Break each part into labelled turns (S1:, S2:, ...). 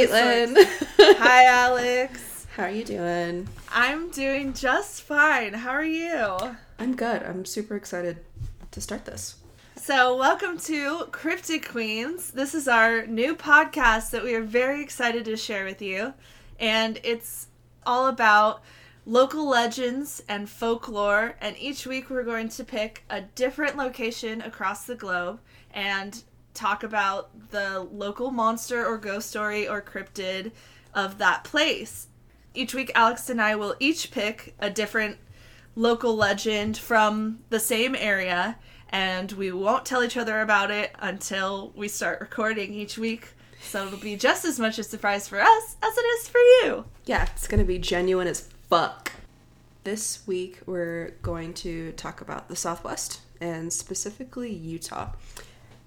S1: Caitlin.
S2: Hi, Alex.
S1: How are you doing?
S2: I'm doing just fine. How are you?
S1: I'm good. I'm super excited to start this.
S2: So, welcome to Cryptid Queens. This is our new podcast that we are very excited to share with you. And it's all about local legends and folklore. And each week we're going to pick a different location across the globe and talk about the local monster or ghost story or cryptid of that place. Each week, Alex and I will each pick a different local legend from the same area, and we won't tell each other about it until we start recording each week. So it'll be just as much a surprise for us as it is for you.
S1: Yeah, it's gonna be genuine as fuck. This week, we're going to talk about the Southwest and specifically Utah.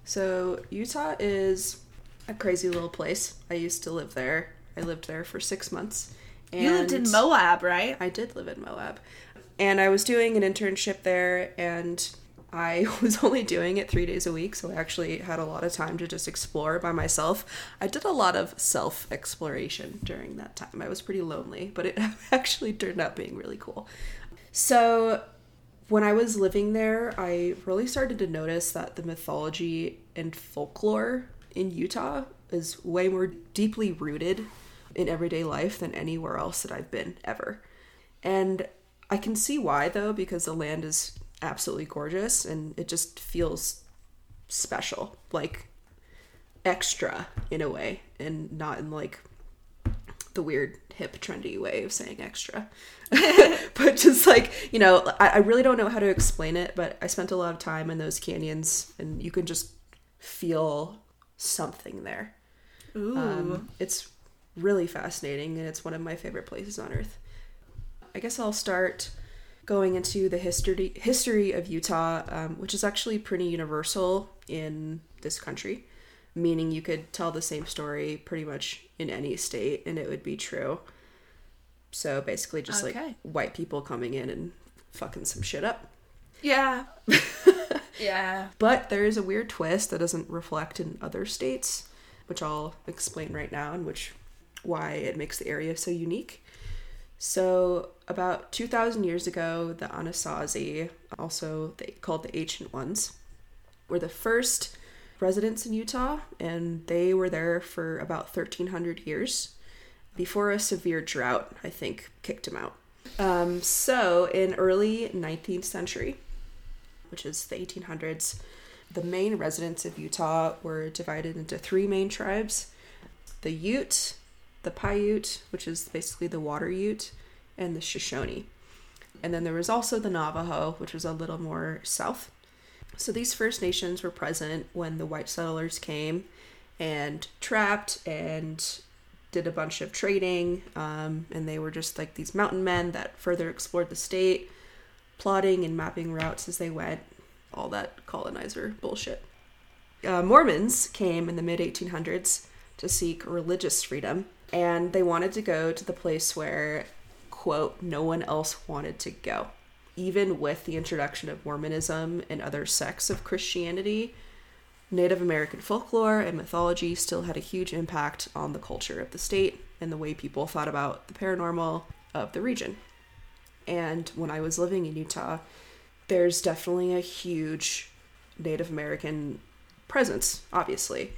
S1: So, Utah is a crazy little place. I used to live there. I lived there for six months.
S2: you lived in Moab, right?
S1: I did live in Moab. And I was doing an internship there, and I was only doing it three days a week, so I actually had a lot of time to just explore by myself. I did a lot of self exploration during that time. I was pretty lonely, but it actually turned out being really cool. So, when I was living there, I really started to notice that the mythology and folklore in Utah is way more deeply rooted in everyday life than anywhere else that I've been ever. And I can see why though, because the land is absolutely gorgeous and it just feels special, like extra in a way, and not in like the weird hip trendy way of saying extra but just like you know I, I, really don't know how to explain it but i spent a lot of time in those canyons and you can just feel something there
S2: Ooh. Um,
S1: it's really fascinating and it's one of my favorite places on earth i guess i'll start going into the history history of utah um, which is actually pretty universal in this country meaning you could tell the same story pretty much in any state and it would be true. So basically, just okay. like white people coming in and fucking some shit up.
S2: Yeah. yeah.
S1: But there is a weird twist that doesn't reflect in other states, which I'll explain right now, and which why it makes the area so unique. So, about 2,000 years ago, the Anasazi, also they called the Ancient Ones, were the first residents in Utah, and they were there for about 1,300 years before a severe drought, I think, kicked him out. Um, so, in early 19th century, which is the 1800s, the main residents of Utah were divided into three main tribes the Ute, the Paiute, which is basically the water Ute, and the Shoshone. And then there was also the Navajo, which was a little more south. So these First Nations were present when the white settlers came and trapped and did a bunch of trading. Um, and they were just like these mountain men that further explored the state, plotting and mapping routes as they went. All that colonizer bullshit. Uh, Mormons came in the mid 1800s to seek religious freedom, and they wanted to go to the place where, quote, no one else wanted to go even with the introduction of Mormonism and other sects of Christianity, Native American folklore and mythology still had a huge impact on the culture of the state and the way people thought about the paranormal of the region. And when I was living in Utah, there's definitely a huge Native American presence, obviously.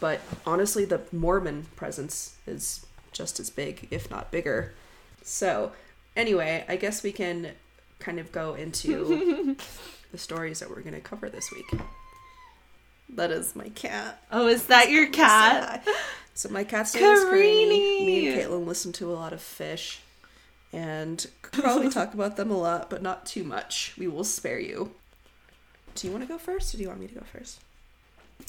S1: But honestly, the Mormon presence is just as big, if not bigger. So, anyway, I guess we can kind of go into the stories that we're going to cover this week. That is my cat.
S2: Oh, is that your cat?
S1: So my cat's name is Carini. Me and Caitlin listen to a lot of Phish, and probably talk about them a lot, but not too much. We will spare you. Do you want to go first, or do you want me to go first?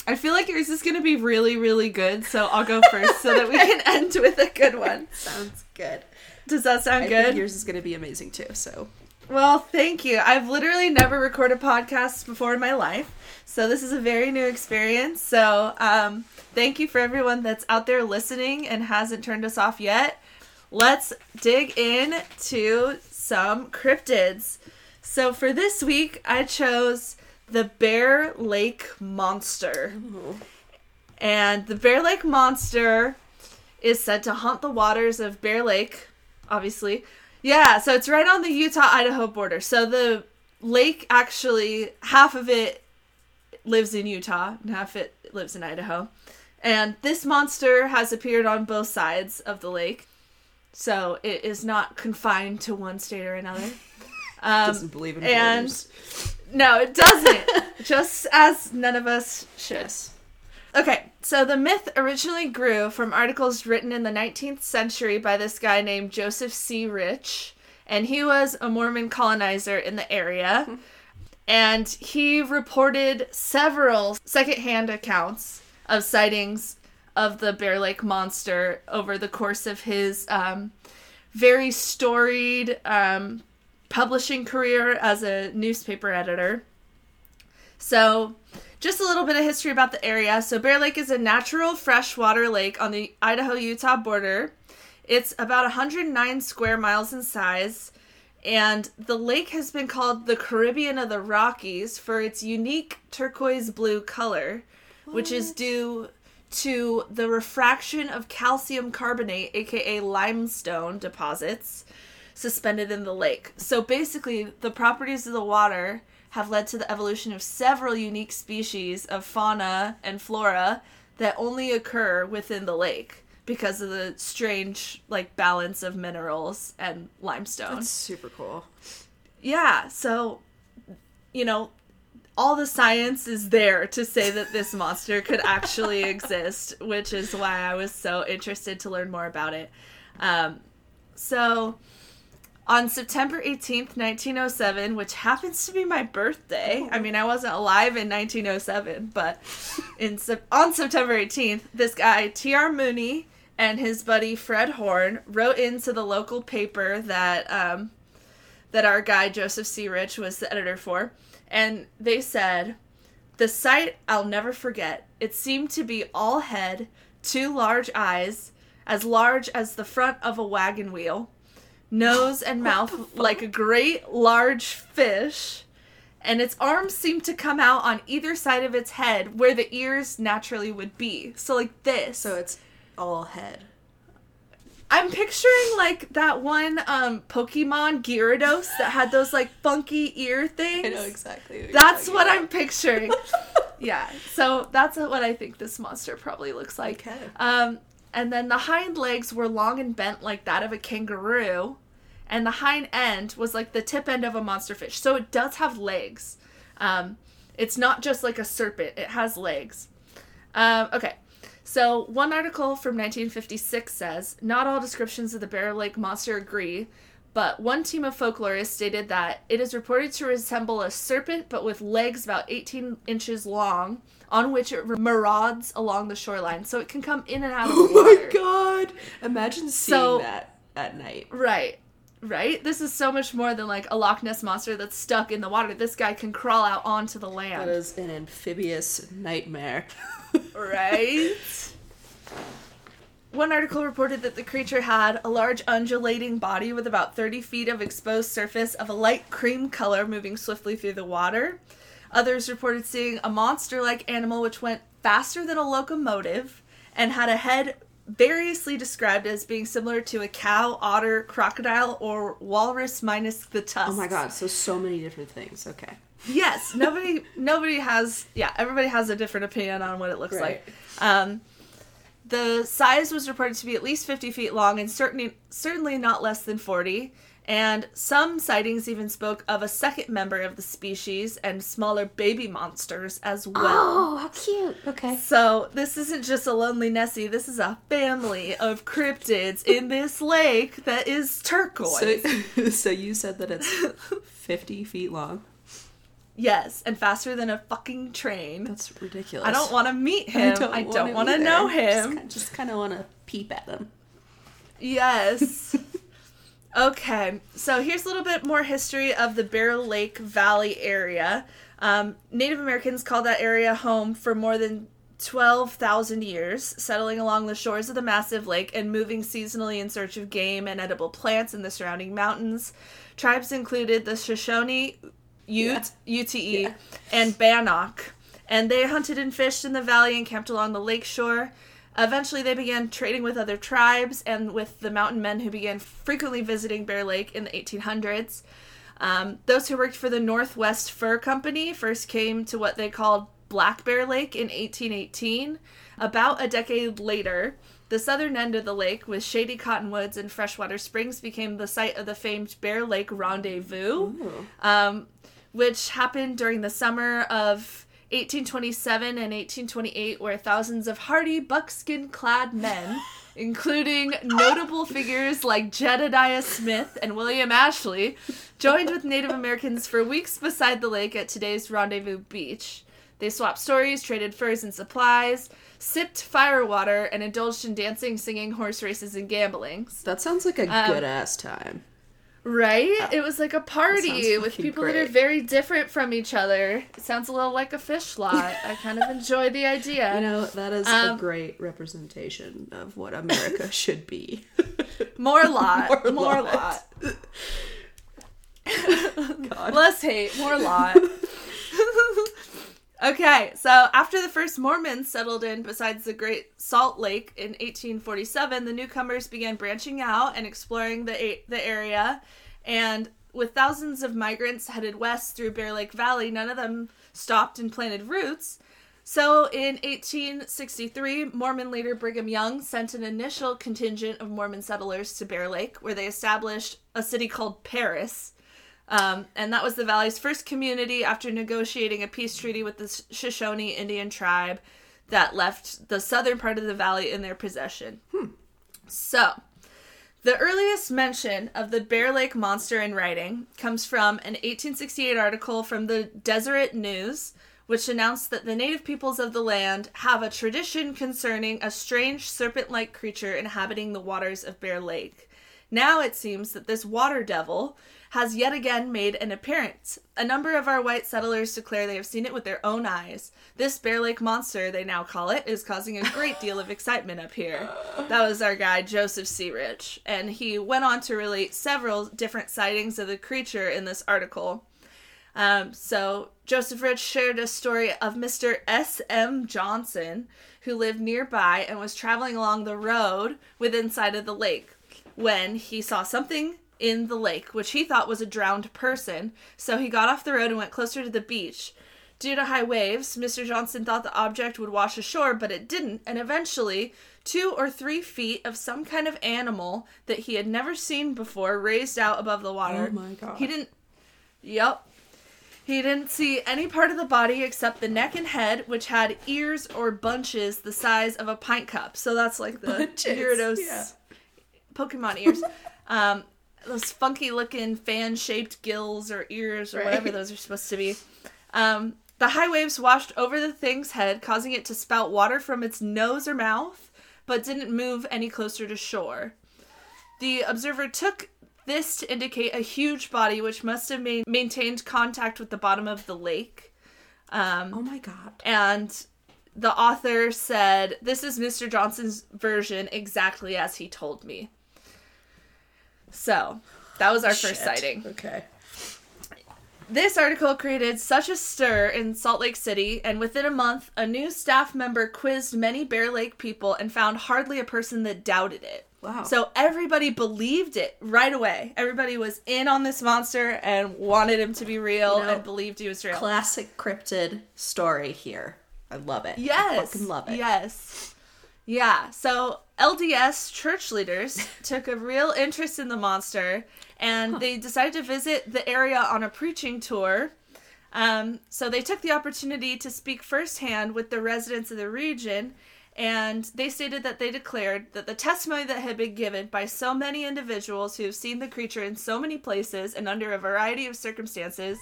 S2: I feel like yours is going to be really, really good, so I'll go first so that we can end with a good one.
S1: Sounds good.
S2: Does that sound I good?
S1: yours is going to be amazing too. So
S2: well, thank you. I've literally never recorded podcasts before in my life, so this is a very new experience. So, um, thank you for everyone that's out there listening and hasn't turned us off yet. Let's dig in to some cryptids. So, for this week, I chose the Bear Lake Monster. Ooh. And the Bear Lake Monster is said to haunt the waters of Bear Lake, obviously. Yeah, so it's right on the Utah Idaho border. So the lake actually, half of it lives in Utah and half it lives in Idaho. And this monster has appeared on both sides of the lake. So it is not confined to one state or another. Um,
S1: Doesn't believe in
S2: and
S1: borders.
S2: no, it doesn't. Just as none of us should.
S1: Yes.
S2: Okay, so the myth originally grew from articles written in the 19th century by this guy named Joseph C. Rich, and he was a Mormon colonizer in the area. And he reported several secondhand accounts of sightings of the Bear Lake monster over the course of his um, very storied um, publishing career as a newspaper editor. So, just a little bit of history about the area. So, Bear Lake is a natural freshwater lake on the Idaho Utah border. It's about 109 square miles in size, and the lake has been called the Caribbean of the Rockies for its unique turquoise blue color, which is due to the refraction of calcium carbonate, aka limestone deposits, suspended in the lake. So basically, the properties of the water have led to the evolution of several unique species of fauna and flora that only occur within the lake because of the strange like balance of minerals and limestone.
S1: That's super cool.
S2: Yeah, so you know, all the science is there to say that this monster could actually exist, which is why I was so interested to learn more about it. Um, so, on September 18th, 1907, which happens to be my birthday, I mean, I wasn't alive in 1907, but in on September 18th, this guy, T.R. Mooney, and his buddy Fred Horn wrote into the local paper that um, that our guy Joseph C. Rich was the editor for, and they said, "The sight I'll never forget. It seemed to be all head, two large eyes, as large as the front of a wagon wheel, nose and mouth like a great large fish." And its arms seemed to come out on either side of its head where the ears naturally would be. So, like this.
S1: So it's all head.
S2: I'm picturing like that one um Pokemon Gyarados that had those like funky ear things.
S1: I know exactly.
S2: That's what
S1: about.
S2: I'm picturing. yeah. So that's what I think this monster probably looks like.
S1: Okay.
S2: Um and then the hind legs were long and bent like that of a kangaroo, and the hind end was like the tip end of a monster fish. So it does have legs. Um it's not just like a serpent, it has legs. Um, okay. So, one article from 1956 says not all descriptions of the Bear Lake monster agree, but one team of folklorists stated that it is reported to resemble a serpent but with legs about 18 inches long, on which it marauds along the shoreline. So, it can come in and out of oh the
S1: Oh
S2: water.
S1: my god! Imagine seeing
S2: So-
S1: that at night.
S2: Right. Right? This is so much more than like a Loch Ness monster that's stuck in the water. This guy can crawl out onto the land.
S1: That is an amphibious nightmare.
S2: Right? One article reported that the creature had a large undulating body with about 30 feet of exposed surface of a light cream color moving swiftly through the water. Others reported seeing a monster like animal which went faster than a locomotive and had a head variously described as being similar to a cow, otter, crocodile, or walrus minus the tusks.
S1: Oh my god! So so many different things. Okay.
S2: Yes, nobody nobody has yeah, everybody has a different opinion on what it looks
S1: Right.
S2: like. Um the size was reported to be at least 50 feet long and certainly certainly not less than 40. And some sightings even spoke of a second member of the species and smaller baby monsters as well.
S1: Oh, how cute. Okay.
S2: So this isn't just a lonely Nessie. This is a family of cryptids in this lake that is turquoise.
S1: So, so you said that it's 50 feet long.
S2: yes, and faster than a fucking train.
S1: That's ridiculous.
S2: I don't want to meet him. I don't, want to know him.
S1: ki- Just, kind of want to peep at him.
S2: Yes. okay, so here's a little bit more history of the Bear Lake Valley area. Um, Native Americans called that area home for more than 12,000 years, settling along the shores of the massive lake and moving seasonally in search of game and edible plants in the surrounding mountains. Tribes included the Shoshone, Ute, UTE, and Bannock. And they hunted and fished in the valley and camped along the lake shore. Eventually, they began trading with other tribes and with the mountain men who began frequently visiting Bear Lake in the 1800s. Um, those who worked for the Northwest Fur Company first came to what they called Black Bear Lake in 1818. About a decade later, the southern end of the lake, with shady cottonwoods and freshwater springs, became the site of the famed Bear Lake Rendezvous, um, which happened during the summer of 1827 and 1828, where thousands of hardy, buckskin clad men, including notable figures like Jedediah Smith and William Ashley, joined with Native Americans for weeks beside the lake at today's Rendezvous Beach. They swapped stories, traded furs and supplies, sipped firewater, and indulged in dancing, singing, horse races, and gambling.
S1: That sounds like a
S2: Um,
S1: good ass time.
S2: Right? It was like a party with people that are very different from each other. It sounds a little like a Phish lot. I kind of enjoy the idea.
S1: You know, that is a
S2: Um,
S1: great representation of what America should be.
S2: more lot.
S1: More
S2: More,
S1: lot.
S2: lot.
S1: God.
S2: Less hate, more lot. Okay, so after the first Mormons settled in besides the Great Salt Lake in 1847, the newcomers began branching out and exploring the the area, and with thousands of migrants headed west through Bear Lake Valley, none of them stopped and planted roots. So in 1863, Mormon leader Brigham Young sent an initial contingent of Mormon settlers to Bear Lake, where they established a city called Paris. Um, and that was the valley's first community after negotiating a peace treaty with the Shoshone Indian tribe that left the southern part of the valley in their possession. So, the earliest mention of the Bear Lake monster in writing comes from an 1868 article from the Deseret News, which announced that the native peoples of the land have a tradition concerning a strange serpent like creature inhabiting the waters of Bear Lake. Now it seems that this water devil has yet again made an appearance. A number of our white settlers declare they have seen it with their own eyes. This Bear Lake monster, they now call it, is causing a great deal of excitement up here. That was our guy, Joseph C. Rich, and he went on to relate several different sightings of the creature in this article. Um, so Joseph Rich shared a story of Mr. S. M. Johnson, who lived nearby and was traveling along the road within sight of the lake when he saw something in the lake, which he thought was a drowned person. So he got off the road and went closer to the beach. Due to high waves, Mr. Johnson thought the object would wash ashore, but it didn't, and eventually, two or three feet of some kind of animal that he had never seen before raised out above the water.
S1: Oh my God.
S2: He didn't. Yep. He didn't see any part of the body except the neck and head, which had ears or bunches the size of a pint cup. So that's like the
S1: Bunches,
S2: Gyarados
S1: yeah.
S2: Pokemon ears. um, those funky looking fan shaped gills or ears or whatever those are supposed to be. Um, the high waves washed over the thing's head, causing it to spout water from its nose or mouth, but didn't move any closer to shore. The observer took this to indicate a huge body which must have ma- maintained contact with the bottom of the lake. Um,
S1: Oh my god.
S2: and the author said, This is Mr. Johnson's version exactly as he told me. So, that was our first
S1: Shit.
S2: sighting.
S1: Okay.
S2: This article created such a stir in Salt Lake City, and within a month, a new staff member quizzed many Bear Lake people and found hardly a person that doubted it.
S1: Wow.
S2: So everybody believed it right away. Everybody was in on this monster and wanted him to be real
S1: You know,
S2: and believed he was real.
S1: Classic cryptid story here. I love it. I
S2: Yes.
S1: fucking love it.
S2: Yes. Yeah. So LDS church leaders took a real interest in the monster and they decided to visit the area on a preaching tour. Um, so they took the opportunity to speak firsthand with the residents of the region and they stated that they declared that the testimony that had been given by so many individuals who have seen the creature in so many places and under a variety of circumstances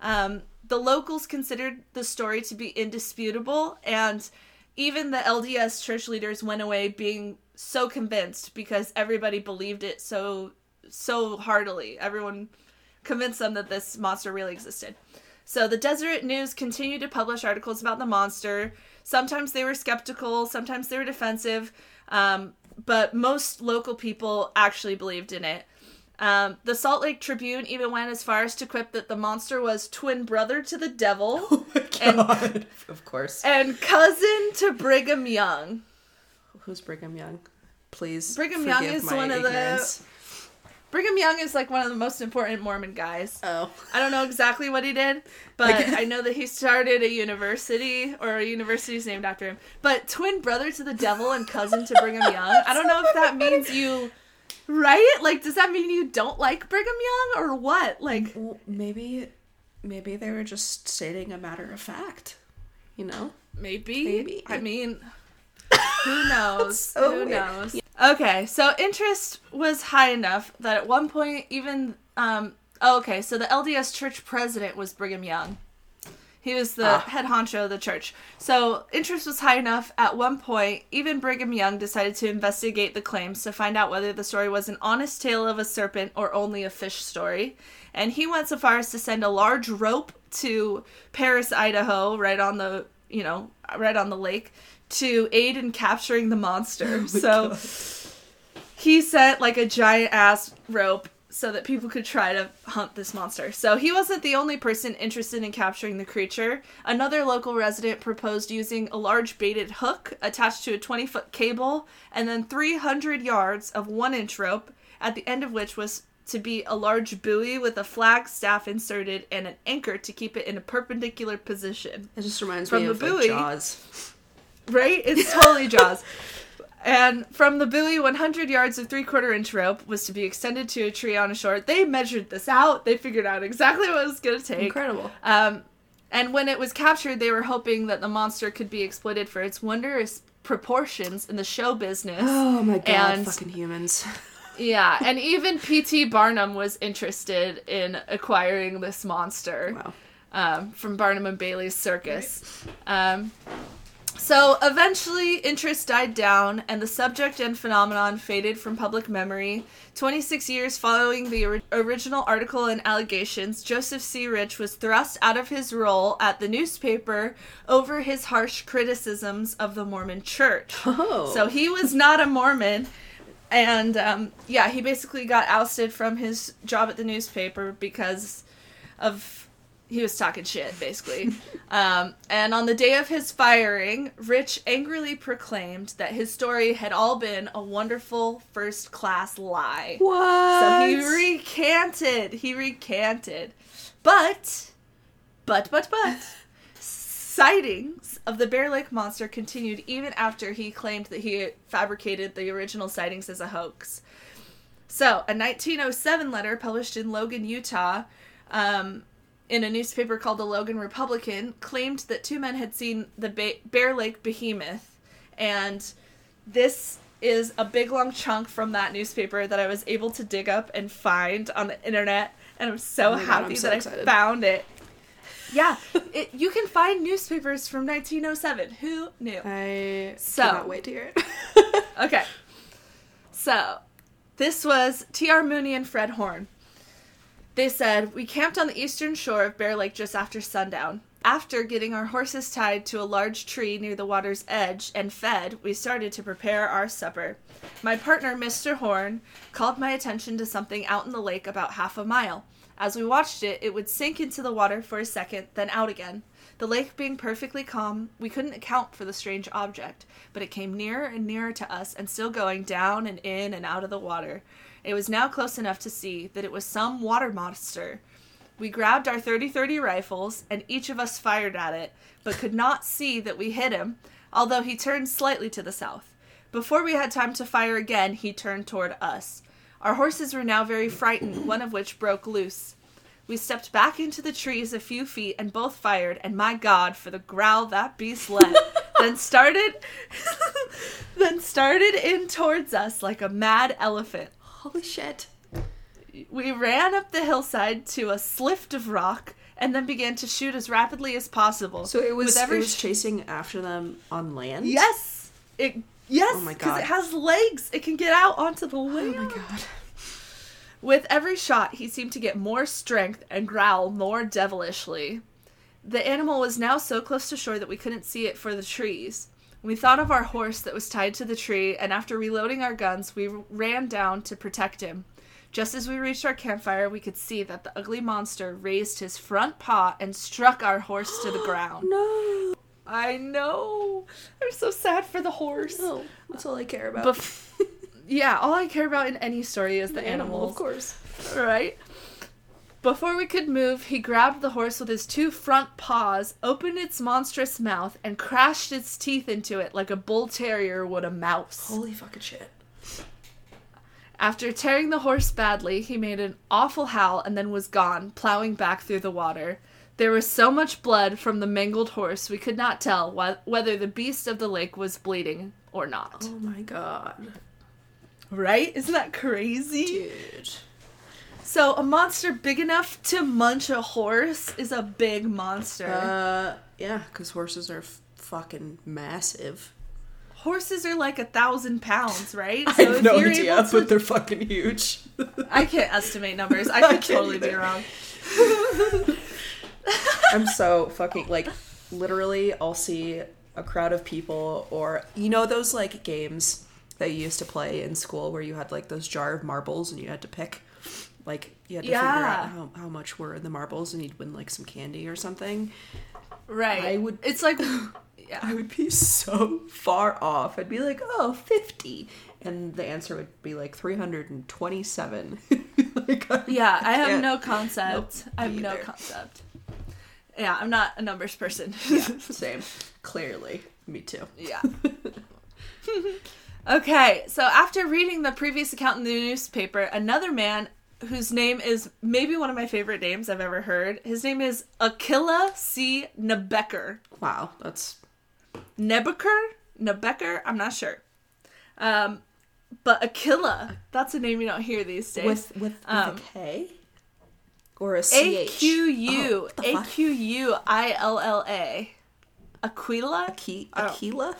S2: um, the locals considered the story to be indisputable, and even the LDS church leaders went away being so convinced because everybody believed it so so heartily. Everyone convinced them that this monster really existed. So the Deseret News continued to publish articles about the monster. Sometimes they were skeptical, sometimes they were defensive, um, but most local people actually believed in it. Um, the Salt Lake Tribune even went as far as to quip that the monster was twin brother to the devil
S1: Oh my god. of course.
S2: and cousin to Brigham Young.
S1: Who's Brigham Young? Please.
S2: Brigham Young is
S1: my
S2: one of the- Brigham Young is like one of the most important Mormon guys.
S1: Oh.
S2: I don't know exactly what he did, but I know that he started a university, or a university is named after him. But twin brother to the devil and cousin to Brigham Young. I don't know if that means you, right? Like, does that mean you don't like Brigham Young or what? Like,
S1: maybe, maybe they were just stating a matter of fact. You know.
S2: maybe.
S1: Maybe.
S2: I mean, who knows?
S1: So
S2: who
S1: weird.
S2: knows? Okay, so interest was high enough that at one point, even um, oh, okay, so the LDS Church president was Brigham Young. He was the
S1: Ah.
S2: head honcho of the church. So interest was high enough at one point, even Brigham Young decided to investigate the claims to find out whether the story was an honest tale of a serpent or only a fish story. And he went so far as to send a large rope to Paris, Idaho, right on the you know, right on the lake, to aid in capturing the monster. so he sent like a giant ass rope so that people could try to hunt this monster. So he wasn't the only person interested in capturing the creature. Another local resident proposed using a large baited hook attached to a 20 foot cable and then 300 yards of one inch rope, at the end of which was to be a large buoy with a flag staff inserted and an anchor to keep it in a perpendicular position.
S1: It just reminds
S2: From
S1: me of like,
S2: buoy-
S1: Jaws.
S2: Right? It's totally Jaws. And from the buoy, 100 yards of three quarter inch rope was to be extended to a tree on a shore. They measured this out. They figured out exactly what it was going to take.
S1: Incredible.
S2: Um, and when it was captured, they were hoping that the monster could be exploited for its wondrous proportions in the show business.
S1: Oh my god,
S2: And-
S1: fucking humans.
S2: yeah, and even P.T. Barnum was interested in acquiring this monster
S1: Wow.
S2: um, from Barnum and Bailey's circus. Um, so eventually, interest died down, and the subject and phenomenon faded from public memory. 26 years following the ori- original article and allegations, Joseph C. Rich was thrust out of his role at the newspaper over his harsh criticisms of the Mormon church.
S1: Oh.
S2: So he was not a Mormon. And um, yeah, he basically got ousted from his job at the newspaper because of he was talking shit, basically. um, and on the day of his firing, Rich angrily proclaimed that his story had all been a wonderful first class lie.
S1: what?
S2: So he recanted. He recanted. But, but, but, but, sightings of the Bear Lake Monster continued even after he claimed that he fabricated the original sightings as a hoax. So, a 1907 letter published in Logan, Utah, um, in a newspaper called the Logan Republican, claimed that two men had seen the ba- Bear Lake Behemoth. And this is a big long chunk from that newspaper that I was able to dig up and find on the internet. And I'm so
S1: Oh my God,
S2: happy
S1: I'm so
S2: that
S1: excited.
S2: I found it. Yeah, it, you can find newspapers from 1907. Who knew?
S1: I
S2: So-
S1: cannot wait to hear it.
S2: Okay. So, this was T.R. Mooney and Fred Horn. They said, We camped on the eastern shore of Bear Lake just after sundown. After getting our horses tied to a large tree near the water's edge and fed, we started to prepare our supper. My partner, Mr. Horn, called my attention to something out in the lake about half a mile. As we watched it, it would sink into the water for a second, then out again. The lake being perfectly calm, we couldn't account for the strange object, but it came nearer and nearer to us and still going down and in and out of the water. It was now close enough to see that it was some water monster. We grabbed our 30 30 rifles and each of us fired at it, but could not see that we hit him, although he turned slightly to the south. Before we had time to fire again, he turned toward us. Our horses were now very frightened, one of which broke loose. We stepped back into the trees a few feet and both fired, and my god, for the growl that beast let. then started then started in towards us like a mad elephant.
S1: Holy shit.
S2: We ran up the hillside to a slift of rock and then began to shoot as rapidly as possible.
S1: So it was, it was
S2: sh-
S1: chasing after them on land?
S2: Yes. It yes,
S1: Oh my
S2: because it has legs. It can get out onto the land.
S1: Oh my god.
S2: With every shot, he seemed to get more strength and growl more devilishly. The animal was now so close to shore that we couldn't see it for the trees. We thought of our horse that was tied to the tree, and after reloading our guns, we ran down to protect him. Just as we reached our campfire, we could see that the ugly monster raised his front paw and struck our horse to the ground.
S1: No.
S2: I know. I'm so sad for the horse.
S1: No, that's all I care about.
S2: Yeah, all I care about in any story is the, animals.
S1: of course.
S2: Right? Before we could move, he grabbed the horse with his two front paws, opened its monstrous mouth, and crashed its teeth into it like a bull terrier would a mouse.
S1: Holy fucking shit.
S2: After tearing the horse badly, he made an awful howl and then was gone, plowing back through the water. There was so much blood from the mangled horse we could not tell wh- whether the beast of the lake was bleeding or not.
S1: Oh my god.
S2: Right? Isn't that crazy?
S1: Dude.
S2: So, a monster big enough to munch a horse is a big monster.
S1: Uh, yeah, because horses are f- fucking massive.
S2: Horses are like a thousand pounds, right?
S1: I have no idea,
S2: to-
S1: but they're fucking huge.
S2: I can't estimate numbers. I
S1: I
S2: could
S1: can't
S2: totally be wrong.
S1: I'm so fucking like literally I'll see a crowd of people or you know those like games that you used to play in school where you had like those jar of marbles and you had to pick like you had to figure
S2: Yeah.
S1: out how, how much were in the marbles and you'd win like some candy or something.
S2: Right.
S1: I would-
S2: It's like,
S1: I would be so far off. I'd be like, "Oh, 50." And the answer would be like 327. like, I
S2: Yeah, I have no concept.
S1: Nope,
S2: I have no concept. Yeah, I'm not a numbers person.
S1: Yeah, same. Clearly. Me too.
S2: yeah. okay, so after reading the previous account in the newspaper, another man whose name is maybe one of my favorite names I've ever heard. His name is Aquila C. Nebecker.
S1: Wow, that's
S2: Nebecker? Nebecker? I'm not sure. Um, but Aquila, that's a name you don't hear these days.
S1: with with, with
S2: Um,
S1: a K or a
S2: A
S1: Oh,
S2: U
S1: the
S2: A? Q U I L L A. Aquila? Don't-
S1: Aquila?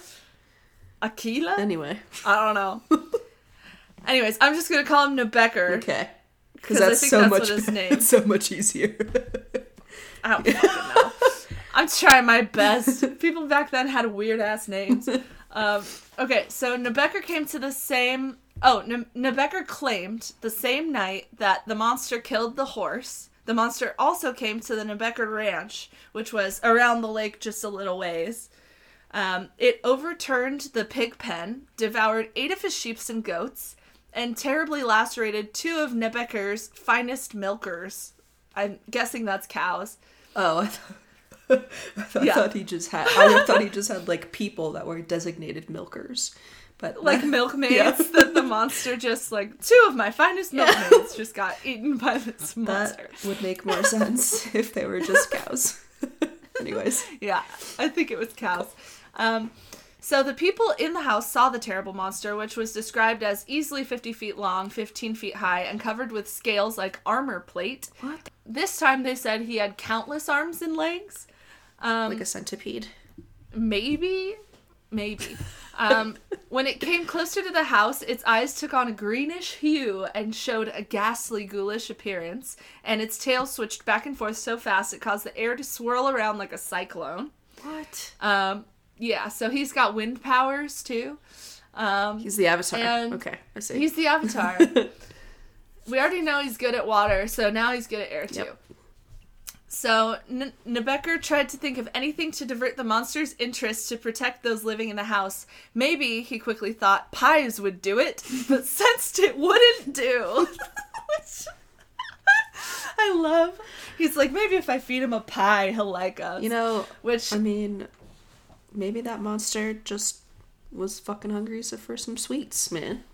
S2: Aquila?
S1: Anyway,
S2: I don't know. Anyways, I'm just gonna call him Nebecker.
S1: okay.
S2: 'Cause
S1: Because that's so
S2: that's
S1: much.
S2: his name-
S1: It's so much easier.
S2: I don't fucking know. I'm trying my best. People back then had weird ass names. Um, okay, so Nebecker came to the same. Oh, ne- Nebecker claimed the same night that the monster killed the horse. The monster also came to the Nebecker Ranch, which was around the lake just a little ways. Um, it overturned the pig pen, devoured eight of his sheep and goats, and terribly lacerated two of Nebecker's finest milkers. I'm guessing that's cows.
S1: oh, I thought, I
S2: Yeah.
S1: thought he just had. I thought he just had like people that were designated milkers, but
S2: like milkmaids
S1: Yeah.
S2: that the monster just like two of my finest milkmaids just got eaten by this monster.
S1: that would make more sense if they were just cows. Anyways,
S2: Yeah, I think it was cows. Um, so the people in the house saw the terrible monster, which was described as easily 50 feet long, 15 feet high, and covered with scales like armor plate.
S1: what?
S2: This time they said he had countless arms and legs. Um,
S1: Like a centipede?
S2: Maybe, maybe. Um, when it came closer to the house, its eyes took on a greenish hue and showed a ghastly, ghoulish appearance, and its tail switched back and forth so fast it caused the air to swirl around like a cyclone.
S1: What?
S2: Um, yeah, so he's got wind powers too. Um,
S1: He's the avatar. Okay, I see.
S2: he's the avatar. we already know he's good at water, so now he's good at air too.
S1: Yep.
S2: So N- Nebecker tried to think of anything to divert the monster's interest to protect those living in the house. Maybe, he quickly thought, pies would do it, but sensed it wouldn't do. Which I love. He's like, maybe if I feed him a pie, he'll like us.
S1: you know,
S2: which
S1: I mean, maybe that monster just was fucking hungry so for some sweets, man.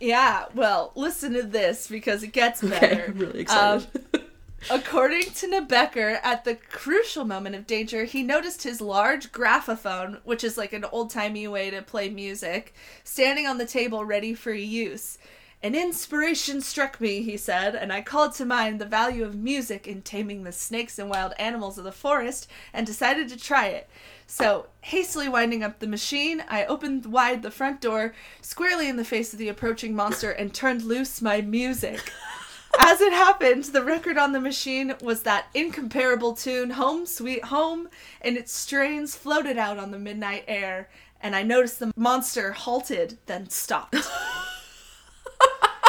S2: Yeah, well, listen to this because it gets better. Okay.
S1: I'm really um, excited.
S2: According to Nebecker, at the crucial moment of danger, he noticed his large graphophone, which is like an old timey way to play music, standing on the table ready for use. An inspiration struck me, he said, and I called to mind the value of music in taming the snakes and wild animals of the forest and decided to try it. So, hastily winding up the machine, I opened wide the front door, squarely in the face of the approaching monster, and turned loose my music. As it happened, the record on the machine was that incomparable tune, Home Sweet Home, and its strains floated out on the midnight air, and I noticed the monster halted, then stopped.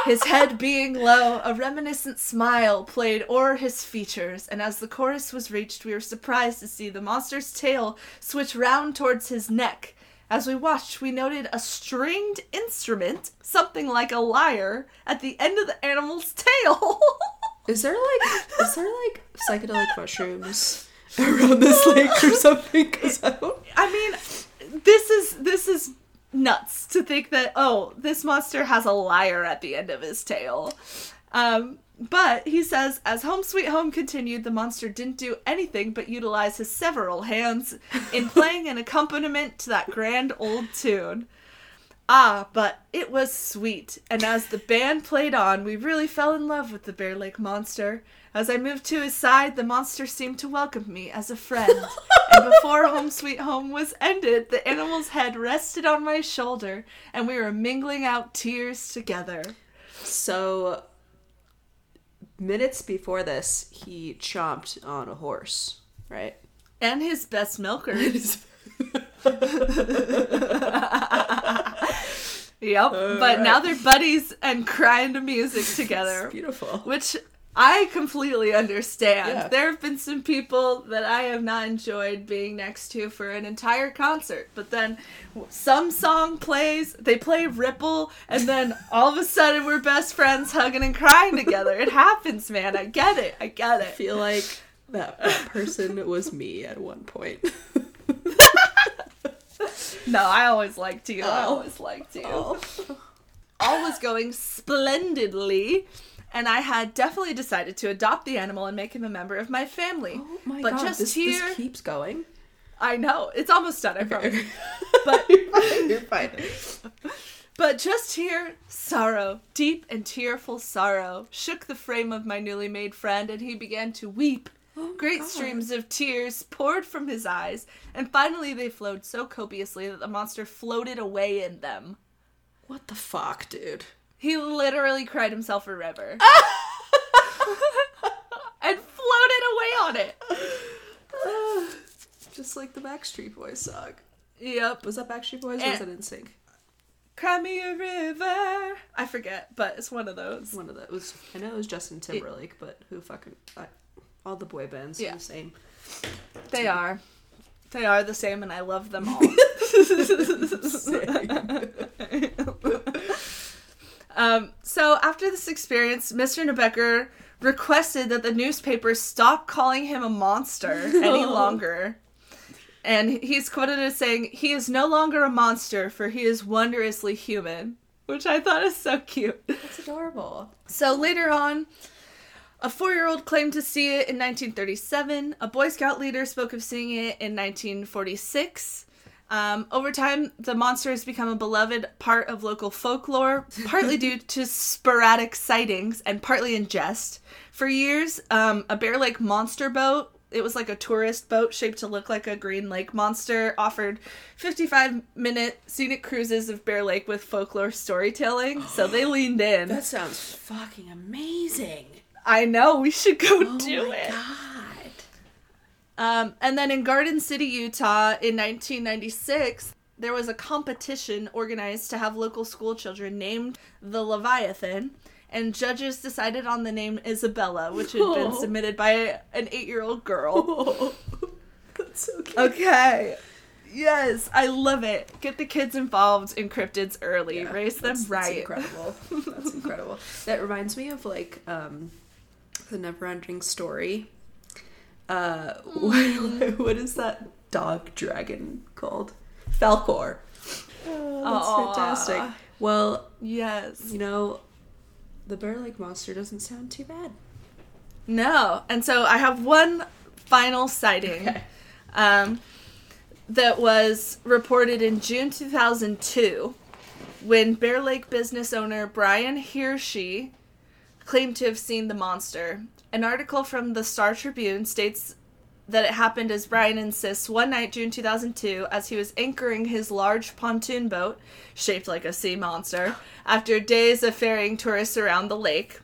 S2: His head being low, a reminiscent smile played o'er his features, and as the chorus was reached, we were surprised to see the monster's tail switch round towards his neck. As we watched, we noted a stringed instrument, something like a lyre, at the end of the animal's tail.
S1: Is there like is there like psychedelic mushrooms around this lake or something? Because I don't.
S2: I mean, this is this is nuts to think that oh, this monster has a lyre at the end of his tail. Um, but he says, as Home Sweet Home continued, the monster didn't do anything but utilize his several hands in playing an accompaniment to that grand old tune. Ah, but it was sweet, and as the band played on, we really fell in love with the Bear Lake monster. As I moved to his side, the monster seemed to welcome me as a friend. and before Home Sweet Home was ended, the animal's head rested on my shoulder, and we were mingling out tears together.
S1: So minutes before this, he chomped on a horse, right?
S2: And his best milkers. Yep. but now they're buddies and crying to music together.
S1: Beautiful.
S2: Which I completely understand.
S1: Yeah.
S2: There have been some people that I have not enjoyed being next to for an entire concert, but then some song plays, they play Ripple, and then all of a sudden we're best friends hugging and crying together. It happens, man. I get it. I get it.
S1: I feel like that, that person was me at one point.
S2: No, I always liked you. I
S1: Oh.
S2: always liked you.
S1: Oh.
S2: all was going splendidly, and I had definitely decided to adopt the animal and make him a member of my family.
S1: Oh my
S2: but
S1: god,
S2: just
S1: this,
S2: here,
S1: this keeps going.
S2: I know it's almost done. I promise.
S1: but you're fine. You're fine.
S2: But just here, sorrow, deep and tearful sorrow, shook the frame of my newly made friend, and he began to weep. Oh Great
S1: God.
S2: streams of tears poured from his eyes, and finally they flowed so copiously that the monster floated away in them.
S1: What the fuck, dude?
S2: He literally cried himself a river. and floated away on it.
S1: Just like the Backstreet Boys song.
S2: Yep.
S1: Was that Backstreet Boys or was it NSYNC?
S2: Cry me a river. I forget, but it's one of those.
S1: One of those. I know it was Justin Timberlake, but who fucking I, all the boy bands
S2: Yeah.
S1: are the same.
S2: They are. They are the same, and I love them all. um, so after this experience, Mr. Nebecker requested that the newspaper stop calling him a monster any longer. And he's quoted as saying, He is no longer a monster, for he is wondrously human. Which I thought is so cute.
S1: That's adorable.
S2: So later on, a four year old claimed to see it in 1937. A Boy Scout leader spoke of seeing it in 1946. Um, over time, the monster has become a beloved part of local folklore, partly due to sporadic sightings and partly in jest. For years, um, a Bear Lake monster boat, it was like a tourist boat shaped to look like a green lake monster, offered 55 minute scenic cruises of Bear Lake with folklore storytelling. So they leaned in.
S1: That sounds fucking amazing.
S2: I know, we should go
S1: Oh
S2: do
S1: my
S2: it.
S1: god.
S2: Um, and then in Garden City, Utah, in 1996, there was a competition organized to have local school children named the Leviathan, and judges decided on the name Isabella, which had been
S1: Oh.
S2: submitted by an eight-year-old girl.
S1: That's so cute.
S2: okay. Yes, I love it. Get the kids involved in cryptids early.
S1: Yeah,
S2: Raise them
S1: that's-
S2: right.
S1: That's incredible. That's incredible. That reminds me of like um, the Neverending Story. Uh, what, what is that dog dragon called? Falkor. Oh, that's
S2: Aw.
S1: fantastic. Well,
S2: Yes.
S1: you know, the Bear Lake monster doesn't sound too bad.
S2: No. And so I have one final sighting
S1: Okay.
S2: um, that was reported in June 2002 when Bear Lake business owner Brian Hershey claimed to have seen the monster. An article from the Star Tribune states that it happened as Brian insists one night, June 2002, as he was anchoring his large pontoon boat, shaped like a sea monster, after days of ferrying tourists around the lake.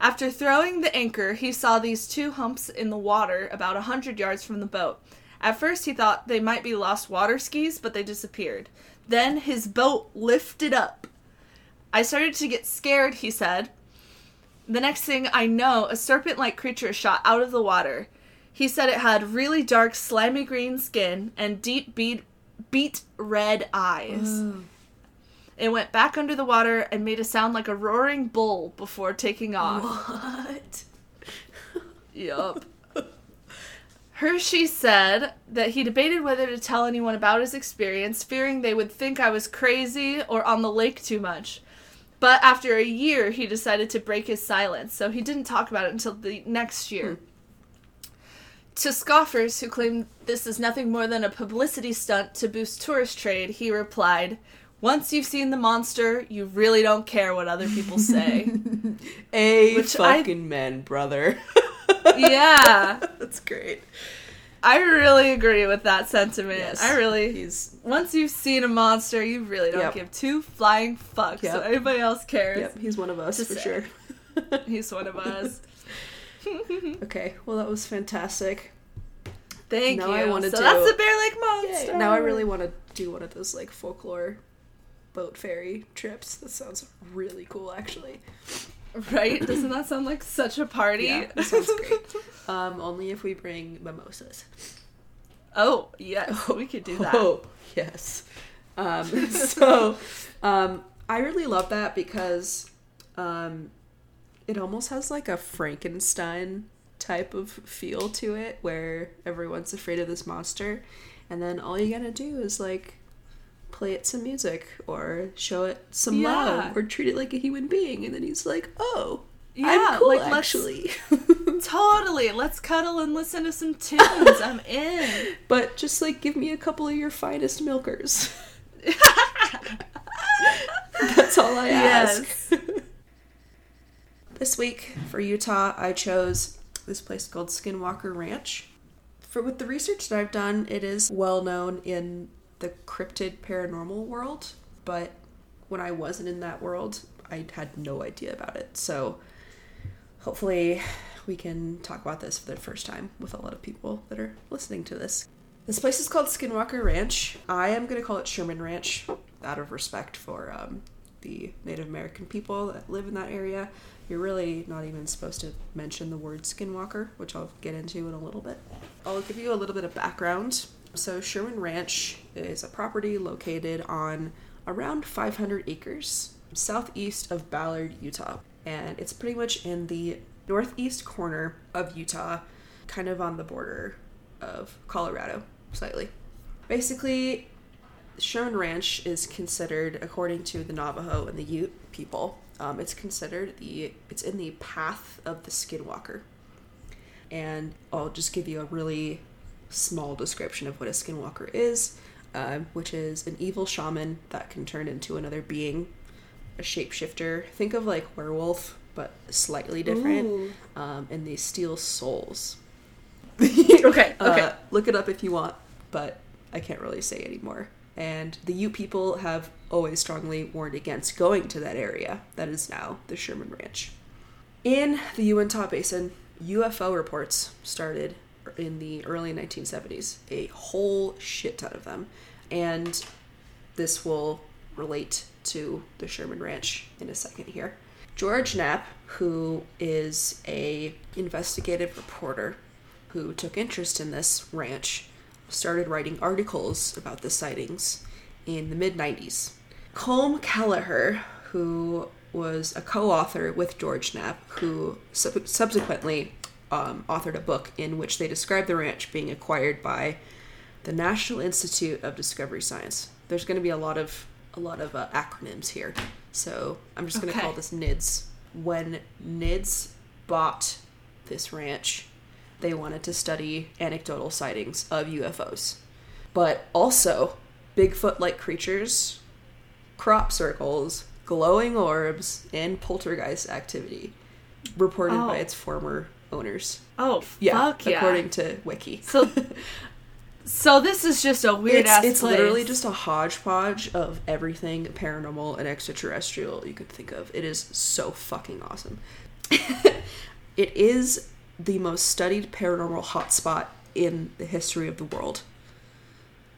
S2: After throwing the anchor, he saw these two humps in the water about a hundred yards from the boat. At first, he thought they might be lost water skis, but they disappeared. Then his boat lifted up. I started to get scared, he said. The next thing I know, a serpent like creature shot out of the water. He said it had really dark, slimy green skin and deep beat, beet red eyes. It went back under the water and made a sound like a roaring bull before taking off.
S1: What?
S2: Yup. Hershey said that he debated whether to tell anyone about his experience, fearing they would think I was crazy or on the lake too much. But after a year, he decided to break his silence, so he didn't talk about it until the next year. To scoffers who claim this is nothing more than a publicity stunt to boost tourist trade, he replied, Once you've seen the monster, you really don't care what other people say.
S1: A
S2: Which I-
S1: fucking men, brother.
S2: yeah.
S1: That's great.
S2: I really agree with that sentiment.
S1: Yes.
S2: I really.
S1: He's
S2: Once you've seen a monster, you really don't
S1: Yep.
S2: give two flying fucks
S1: Yep.
S2: what anybody else cares.
S1: yep, he's one of us for
S2: say.
S1: sure.
S2: He's one of us.
S1: okay, well that was fantastic.
S2: Thank
S1: Now
S2: you.
S1: I wanna
S2: so
S1: do-
S2: that's the Bear Lake Monster.
S1: Now I really want to do one of those like folklore boat ferry trips. That sounds really cool, actually.
S2: right. Doesn't that sound like such a party?
S1: Yeah, that sounds great. Um, only if we bring mimosas.
S2: oh yes, we could do that.
S1: Oh, yes. Um, so, um, I really love that because um, it almost has like a Frankenstein type of feel to it where everyone's afraid of this monster. And then all you gotta do is like play it some music or show it some
S2: Yeah.
S1: love or treat it like a human being. And then he's like, oh,
S2: Yeah,
S1: cool
S2: like,
S1: actually.
S2: Totally. Let's cuddle and listen to some tunes. I'm in.
S1: but just like give me a couple of your finest milkers. That's all I ask. This week for Utah, I chose this place called Skinwalker Ranch. For with the research that I've done, it is well known in the cryptid paranormal world, but when I wasn't in that world, I had no idea about it. So hopefully we can talk about this for the first time with a lot of people that are listening to this. This place is called Skinwalker Ranch. I am going to call it Sherman Ranch out of respect for um, the Native American people that live in that area. You're really not even supposed to mention the word skinwalker, which I'll get into in a little bit. I'll give you a little bit of background. So, Sherman Ranch is a property located on around 500 acres southeast of Ballard, Utah. And it's pretty much in the northeast corner of Utah, kind of on the border of Colorado, slightly. Basically, Sherman Ranch is considered, according to the Navajo and the Ute people, um, it's considered the it's in the path of the Skinwalker. And I'll just give you a really small description of what a Skinwalker is, um, which is an evil shaman that can turn into another being, a shapeshifter. Think of like werewolf, but slightly different. Um, and they steal souls.
S2: okay. Okay.
S1: Uh, look it up if you want, but I can't really say anymore. And the Ute people have always strongly warned against going to that area that is now the Sherman Ranch. In the Uintah Basin, UFO reports started in the early 1970s, a whole shit ton of them. And this will relate to the Sherman Ranch in a second here. George Knapp, who is a investigative reporter who took interest in this ranch, started writing articles about the sightings in the mid 90s. Colm Kelleher, who was a co author with George Knapp, who sub- subsequently um, authored a book in which they described the ranch being acquired by the National Institute of Discovery Science. There's going to be a lot of a lot of uh, acronyms here, so I'm just going to
S2: Okay.
S1: call this NIDS. When NIDS bought this ranch, they wanted to study anecdotal sightings of UFOs, but also Bigfoot like creatures, crop circles, glowing orbs, and poltergeist activity reported
S2: Oh.
S1: by its former owners.
S2: Oh,
S1: Yeah,
S2: fuck yeah.
S1: according to Wiki.
S2: So, so this is just a weird
S1: it's
S2: ass
S1: it's
S2: place.
S1: literally just a hodgepodge of everything paranormal and extraterrestrial you could think of. It is so fucking awesome. it is the most studied paranormal hotspot in the history of the world.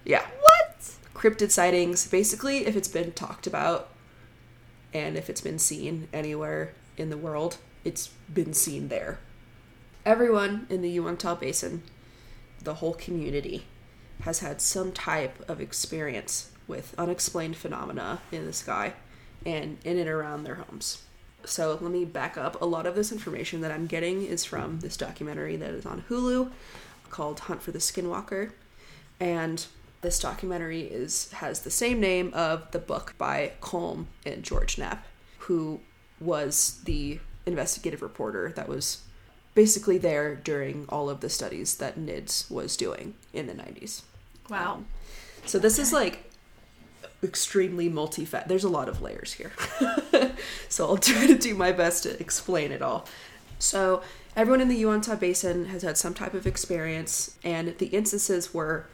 S1: Yeah.
S2: what?
S1: Cryptid sightings, basically, if it's been talked about, and if it's been seen anywhere in the world, it's been seen there. Everyone in the Uinta Basin, the whole community, has had some type of experience with unexplained phenomena in the sky and in and around their homes. So let me back up. A lot of this information that I'm getting is from this documentary that is on Hulu called Hunt for the Skinwalker. And this documentary is has the same name of the book by Colm and George Knapp, who was the investigative reporter that was basically there during all of the studies that NIDS was doing in the 90s.
S2: Wow.
S1: Um, so this is like extremely multifaceted. There's a lot of layers here. so I'll try to do my best to explain it all. So everyone in the Uinta Basin has had some type of experience, and the instances were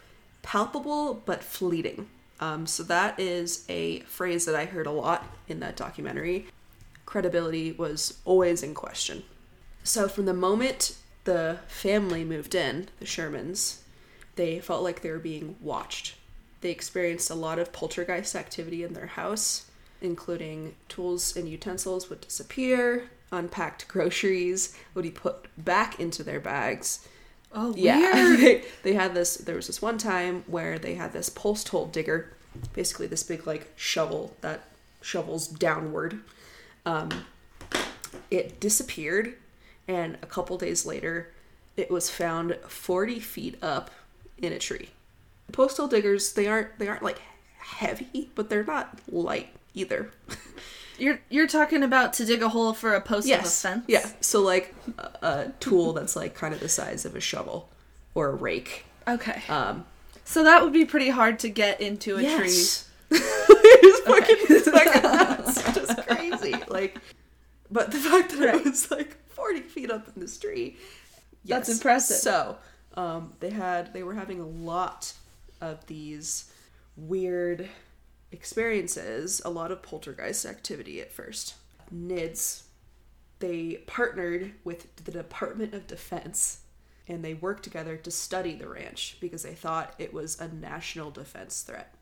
S1: palpable but fleeting. Um, so that is a phrase that I heard a lot in that documentary. Credibility was always in question. So from the moment the family moved in, the Shermans, they felt like they were being watched. They experienced a lot of poltergeist activity in their house, including tools and utensils would disappear, unpacked groceries would be put back into their bags.
S2: Oh,
S1: Yeah,
S2: weird.
S1: they, they had this. There was this one time where they had this post hole digger, basically this big like shovel that shovels downward. Um, it disappeared, and a couple days later, it was found forty feet up in a tree. Postal diggers they aren't they aren't like heavy, but they're not light either.
S2: You're you're talking about to dig a hole for a post of a fence.
S1: Yeah. So like a, a tool that's like kind of the size of a shovel or a rake.
S2: Okay.
S1: Um,
S2: So that would be pretty hard to get into a
S1: yes. it's fucking, it's fucking nuts. just crazy. Like, but the fact that
S2: Right.
S1: it was like forty feet up in this tree,
S2: That's impressive.
S1: So, um, they had they were having a lot of these weird experiences, a lot of poltergeist activity at first. NIDS, they partnered with the Department of Defense and they worked together to study the ranch because they thought it was a national defense threat.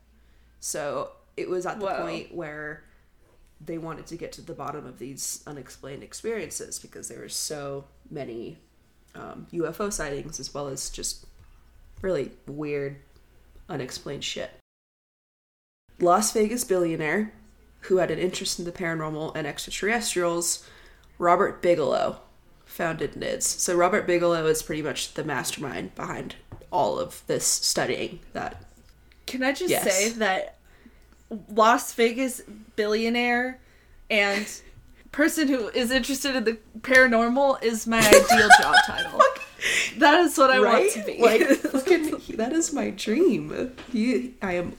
S1: So it was at the
S2: Whoa.
S1: point where they wanted to get to the bottom of these unexplained experiences because there were so many um, UFO sightings as well as just really weird, unexplained shit. Las Vegas billionaire who had an interest in the paranormal and extraterrestrials, Robert Bigelow, founded NIDS. So Robert Bigelow is pretty much the mastermind behind all of this studying that
S2: Can I just
S1: Yes.
S2: say that Las Vegas billionaire and person who is interested in the paranormal is my ideal job title. That is what I want to be.
S1: Like fucking that is my dream. He I am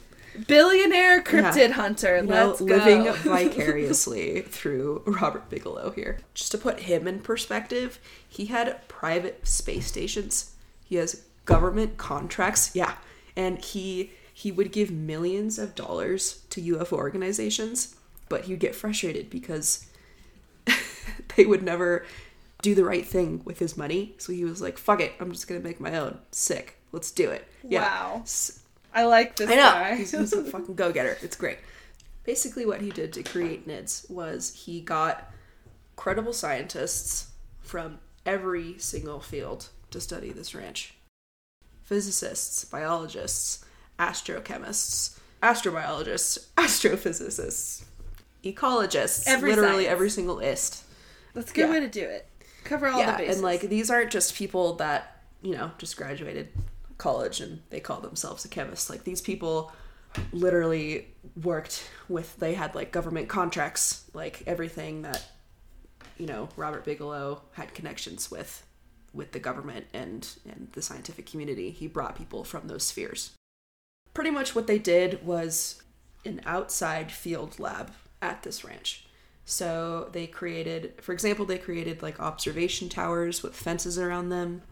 S2: billionaire cryptid
S1: Yeah.
S2: hunter.
S1: you know,
S2: Let's
S1: living
S2: go.
S1: vicariously through Robert Bigelow here. Just to put him in perspective, he had private space stations. He has government contracts. Yeah. And he he would give millions of dollars to UFO organizations, but he'd get frustrated because they would never do the right thing with his money. So he was like, "Fuck it, I'm just gonna make my own. Sick, let's do it." Yeah.
S2: Wow. I like this
S1: I know.
S2: guy.
S1: He's, he's a fucking go getter. It's great. Basically, what he did to create NIDS was he got credible scientists from every single field to study this ranch physicists, biologists, astrochemists, astrobiologists, astrophysicists, ecologists,
S2: Every
S1: literally
S2: science.
S1: every single ist.
S2: That's a good
S1: Yeah.
S2: way to do it. Cover all the
S1: yeah,
S2: bases.
S1: and like these aren't just people that you know just graduated college and they call themselves a chemist. Like these people literally worked with. They had like government contracts, like everything that you know Robert Bigelow had connections with with the government and and the scientific community. He brought people from those spheres. Pretty much what they did was an outside field lab at this ranch. So they created, for example, they created like observation towers with fences around them.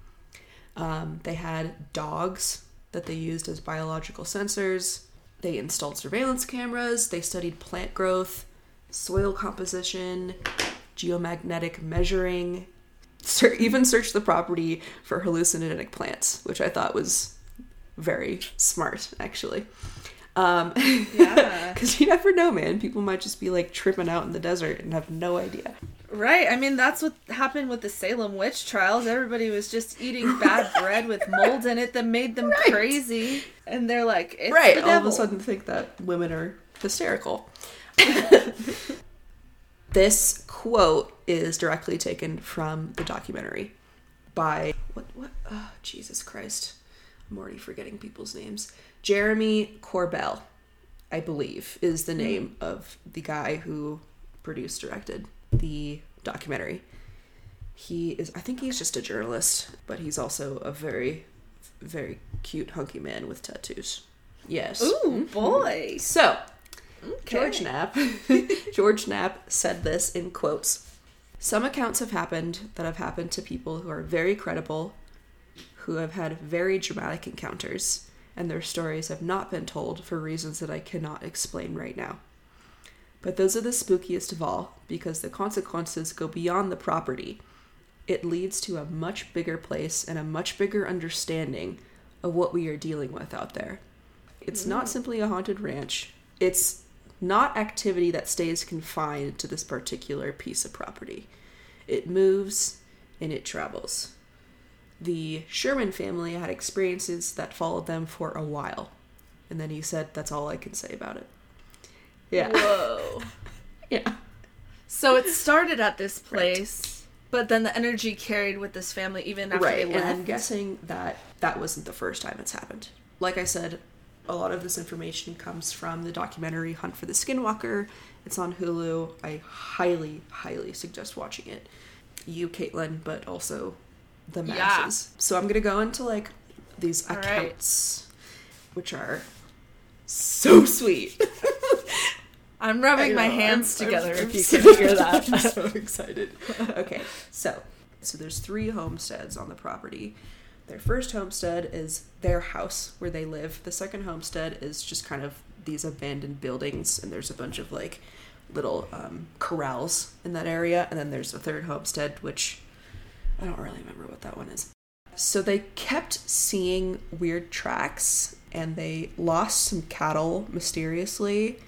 S1: Um, they had dogs that they used as biological sensors. They installed surveillance cameras. They studied plant growth, soil composition, geomagnetic measuring, even searched the property for hallucinogenic plants, which I thought was very smart, actually. Um,
S2: Yeah.
S1: Because you never know, man. People might just be like tripping out in the desert and have no idea.
S2: Right. I mean, that's what happened with the Salem witch trials. Everybody was just eating bad bread with mold in it that made them
S1: Right.
S2: crazy. And they're like, it's
S1: right.
S2: the
S1: All of a sudden think that women are hysterical. this quote is directly taken from the documentary by what what oh, Jesus Christ. I'm already forgetting people's names. Jeremy Corbell, I believe, is the hmm. name of the guy who produced directed the documentary. He is I think he's just a journalist, but he's also a very very cute hunky man with tattoos. Yes.
S2: Ooh, mm-hmm. boy.
S1: So,
S2: Okay.
S1: George Knapp, George Knapp said this in quotes. Some accounts have happened that have happened to people who are very credible, who have had very dramatic encounters, and their stories have not been told for reasons that I cannot explain right now. But those are the spookiest of all because the consequences go beyond the property. It leads to a much bigger place and a much bigger understanding of what we are dealing with out there. It's not mm. simply a haunted ranch. It's not activity that stays confined to this particular piece of property. It moves and it travels. The Sherman family had experiences that followed them for a while. And then he said, That's all I can say about it. Yeah.
S2: Whoa.
S1: Yeah.
S2: So it started at this place, but then the energy carried with this family even after
S1: right.
S2: they
S1: And
S2: left.
S1: I'm guessing that that wasn't the first time it's happened. Like I said, a lot of this information comes from the documentary Hunt for the Skinwalker. It's on Hulu. I highly, highly suggest watching it. You, Caitlin, but also the
S2: Yeah.
S1: So I'm gonna go into like these
S2: All right.
S1: accounts, which are so sweet.
S2: I'm rubbing my hands
S1: I'm-
S2: together
S1: I'm-
S2: if
S1: I'm
S2: you
S1: so-
S2: can hear that.
S1: I'm so excited. Okay, so so there's three homesteads on the property. Their first homestead is their house where they live. The second homestead is just kind of these abandoned buildings, and there's a bunch of like little um, corrals in that area. And then there's a third homestead, which I don't really remember what that one is. So they kept seeing weird tracks, and they lost some cattle mysteriously.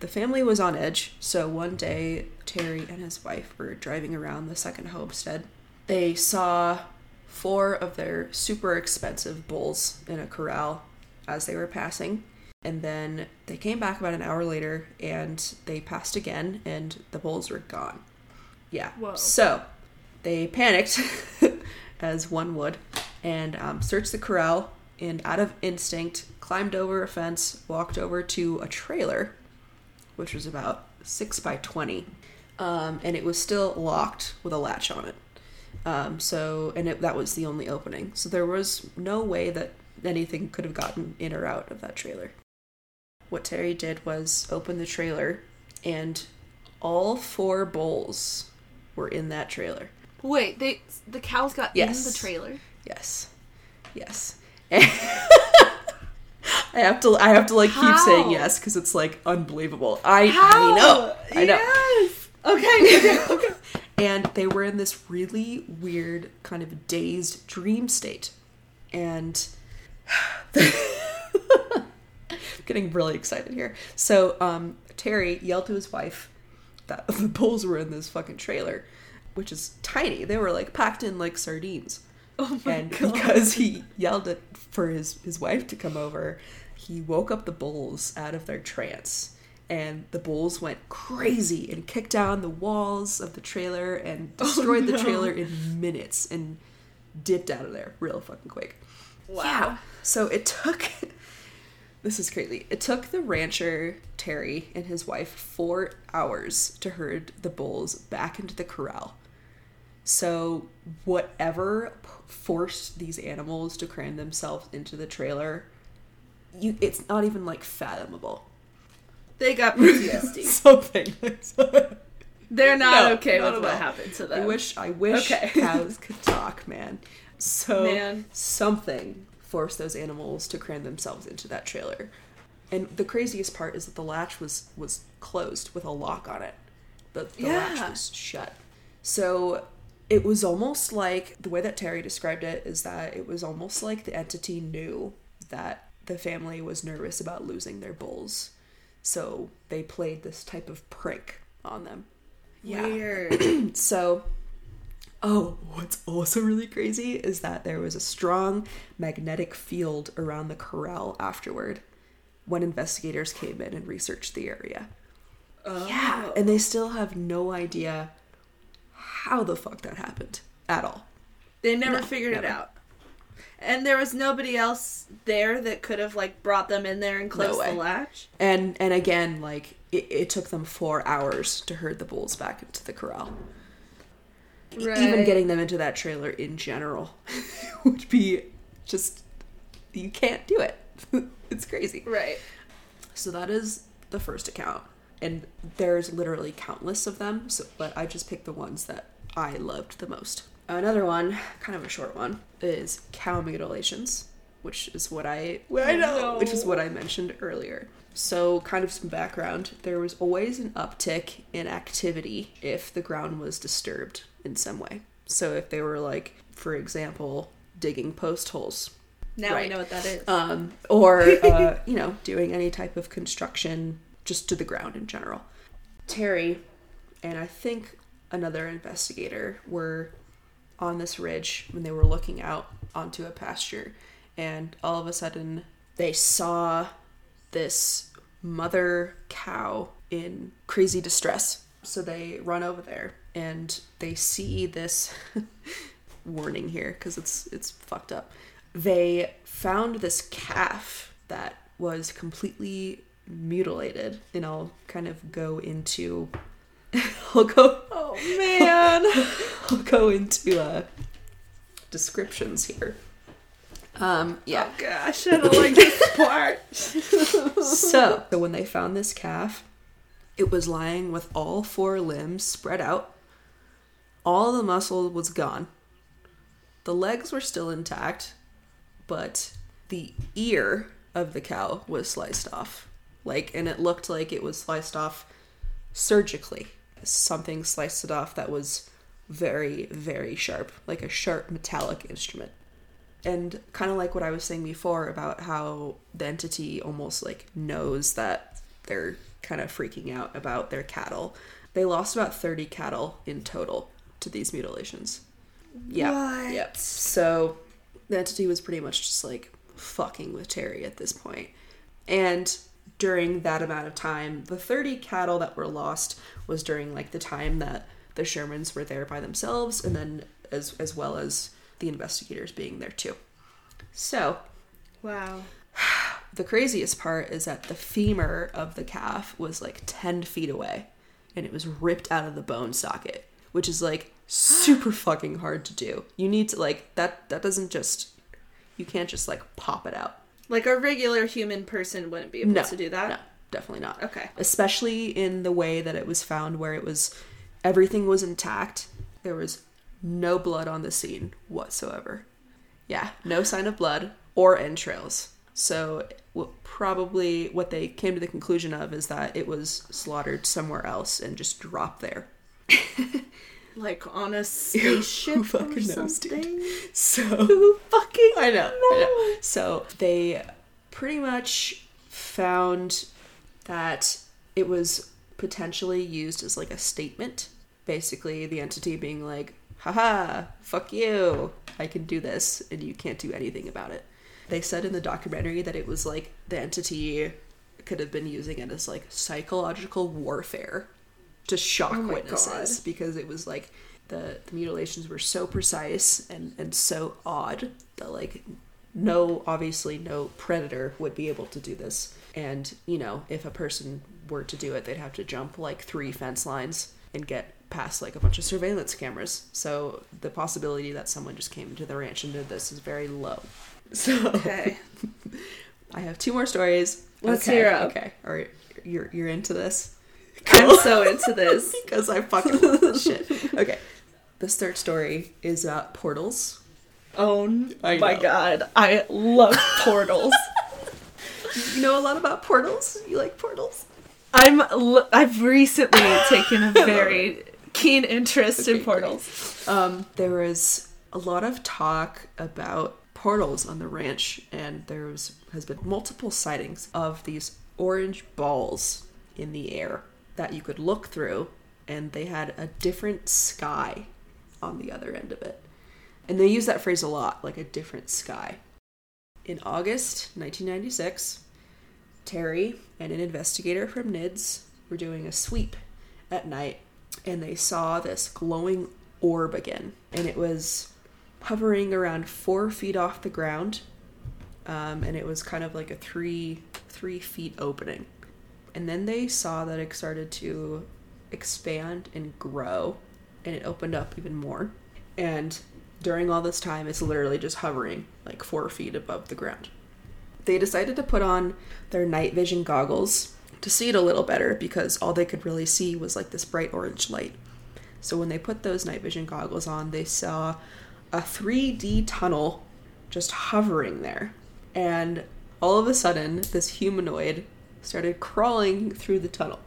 S1: The family was on edge, so one day Terry and his wife were driving around the second homestead. They saw four of their super expensive bulls in a corral as they were passing. And then they came back about an hour later and they passed again, and the bulls were gone. Yeah.
S2: Whoa.
S1: So they panicked, as one would, and um, searched the corral and, out of instinct, climbed over a fence, walked over to a trailer which was about six by twenty, um, and it was still locked with a latch on it. Um, so, and it, that was the only opening. So there was no way that anything could have gotten in or out of that trailer. What Terry did was open the trailer, and all four bowls were in that trailer.
S2: Wait, they the cows got
S1: Yes.
S2: in the trailer.
S1: Yes, yes. I have to. I have to like keep saying yes because it's like unbelievable. I,
S2: How?
S1: I know. I know.
S2: Yes. Okay. Okay. okay.
S1: and they were in this really weird kind of dazed dream state and getting really excited here so um, terry yelled to his wife that the bulls were in this fucking trailer which is tiny they were like packed in like sardines
S2: Oh my
S1: and
S2: god.
S1: because he yelled it for his, his wife to come over, he woke up the bulls out of their trance. And the bulls went crazy and kicked down the walls of the trailer and oh, destroyed the
S2: Oh, no.
S1: trailer in minutes and dipped out of there real fucking quick.
S2: Wow.
S1: Yeah. So it took. This is crazy. It took the rancher, Terry, and his wife four hours to herd the bulls back into the corral. So, whatever p- forced these animals to cram themselves into the trailer, you it's not even like fathomable.
S2: They got PTSD.
S1: Something.
S2: They're not
S1: No,
S2: okay
S1: not
S2: with what
S1: all.
S2: happened to them.
S1: I
S2: them.
S1: wish I wish
S2: Okay.
S1: cows could talk, man. So
S2: Man.
S1: something forced those animals to cram themselves into that trailer. And the craziest part is that the latch was was closed with a lock on it. The, the latch was shut. So it was almost like the way that Terry described it is that it was almost like the entity knew that the family was nervous about losing their bulls. So they played this type of prank on them.
S2: Weird.
S1: So, oh, what's also really crazy is that there was a strong magnetic field around the corral afterward when investigators came in and researched the area. Yeah, and they still have no idea how the fuck that happened at all.
S2: They never
S1: No,
S2: figured it out. And there was nobody else there that could have like brought them in there and closed
S1: way.
S2: the latch.
S1: And and again, like it, it took them four hours to herd the bulls back into the corral. E- Even getting them into that trailer in general would be just you can't do it. it's crazy.
S2: Right.
S1: So that is the first account, and there's literally countless of them. So, but I just picked the ones that I loved the most. Another one, kind of a short one, is cow mutilations, which is what I what I know, which is what I mentioned earlier. So, kind of some background: there was always an uptick in activity if the ground was disturbed in some way. So, if they were like, for example, digging post holes
S2: Now
S1: Right.
S2: we know what that is.
S1: um, or uh, you know doing any type of construction just to the ground in general terry and i think another investigator were on this ridge when they were looking out onto a pasture and all of a sudden they saw this mother cow in crazy distress so they run over there and they see this warning here because it's it's fucked up. They found this calf that was completely mutilated, and I'll kind of go into. I'll go.
S2: Oh man.
S1: I'll go into uh, descriptions here. Um, yeah.
S2: Oh gosh, I don't like this part.
S1: So, so when they found this calf, it was lying with all four limbs spread out. All the muscle was gone. The legs were still intact, but the ear of the cow was sliced off. Like, and it looked like it was sliced off surgically. Something sliced it off that was very, very sharp, like a sharp metallic instrument and kind of like what I was saying before about how the entity almost like knows that they're kind of freaking out about their cattle. They lost about 30 cattle in total to these mutilations. Yeah.
S2: What?
S1: Yep. So the entity was pretty much just like fucking with Terry at this point. And during that amount of time, the 30 cattle that were lost was during like the time that the Shermans were there by themselves and then as as well as the investigators being there too. So,
S2: Wow.
S1: the craziest part is that the femur of the calf was like 10 feet away and it was ripped out of the bone socket, which is like super fucking hard to do. You need to like that that doesn't just you can't just like pop it out.
S2: Like a regular human person wouldn't be able
S1: No.
S2: to do that.
S1: No, definitely not.
S2: Okay.
S1: Especially in the way that it was found where it was everything was intact. There was no blood on the scene whatsoever. Yeah, no sign of blood or entrails. So what probably what they came to the conclusion of is that it was slaughtered somewhere else and just dropped there.
S2: Like on a spaceship
S1: Who
S2: or
S1: fucking knows, dude?
S2: something.
S1: So
S2: Fucking
S1: I know, I know. So they pretty much found that it was potentially used as like a statement. Basically, the entity being like, haha, fuck you, I can do this, and you can't do anything about it. They said in the documentary that it was like the entity could have been using it as like psychological warfare to shock
S2: Oh
S1: witnesses
S2: God.
S1: because it was like the, the mutilations were so precise and, and so odd that like no obviously no predator would be able to do this. And you know if a person were to do it they'd have to jump like three fence lines and get past like a bunch of surveillance cameras. So the possibility that someone just came into the ranch and did this is very low. So
S2: Okay.
S1: i have two more stories.
S2: Let's
S1: okay,
S2: hear 'em.
S1: okay. All right. You're you're into this
S2: I'm so into this.
S1: because I fucking love this shit. Okay. This third story is about portals.
S2: Oh
S1: I
S2: my
S1: know.
S2: god. I love portals.
S1: You know a lot about portals? You like portals?
S2: I'm l- I've recently taken a very keen interest in portals.
S1: Um, there was a lot of talk about portals on the ranch, and there was has been multiple sightings of these orange balls in the air that you could look through, and they had a different sky on the other end of it. And they use that phrase a lot, like a different sky. In August 1996, Terry and an investigator from NIDS were doing a sweep at night and they saw this glowing orb again. And it was hovering around four feet off the ground. Um, and it was kind of like a three three feet opening. And then they saw that it started to expand and grow and it opened up even more. And during all this time, it's literally just hovering like four feet above the ground. They decided to put on their night vision goggles to see it a little better because all they could really see was like this bright orange light. So when they put those night vision goggles on, they saw a 3D tunnel just hovering there. And all of a sudden, this humanoid started crawling through the tunnel.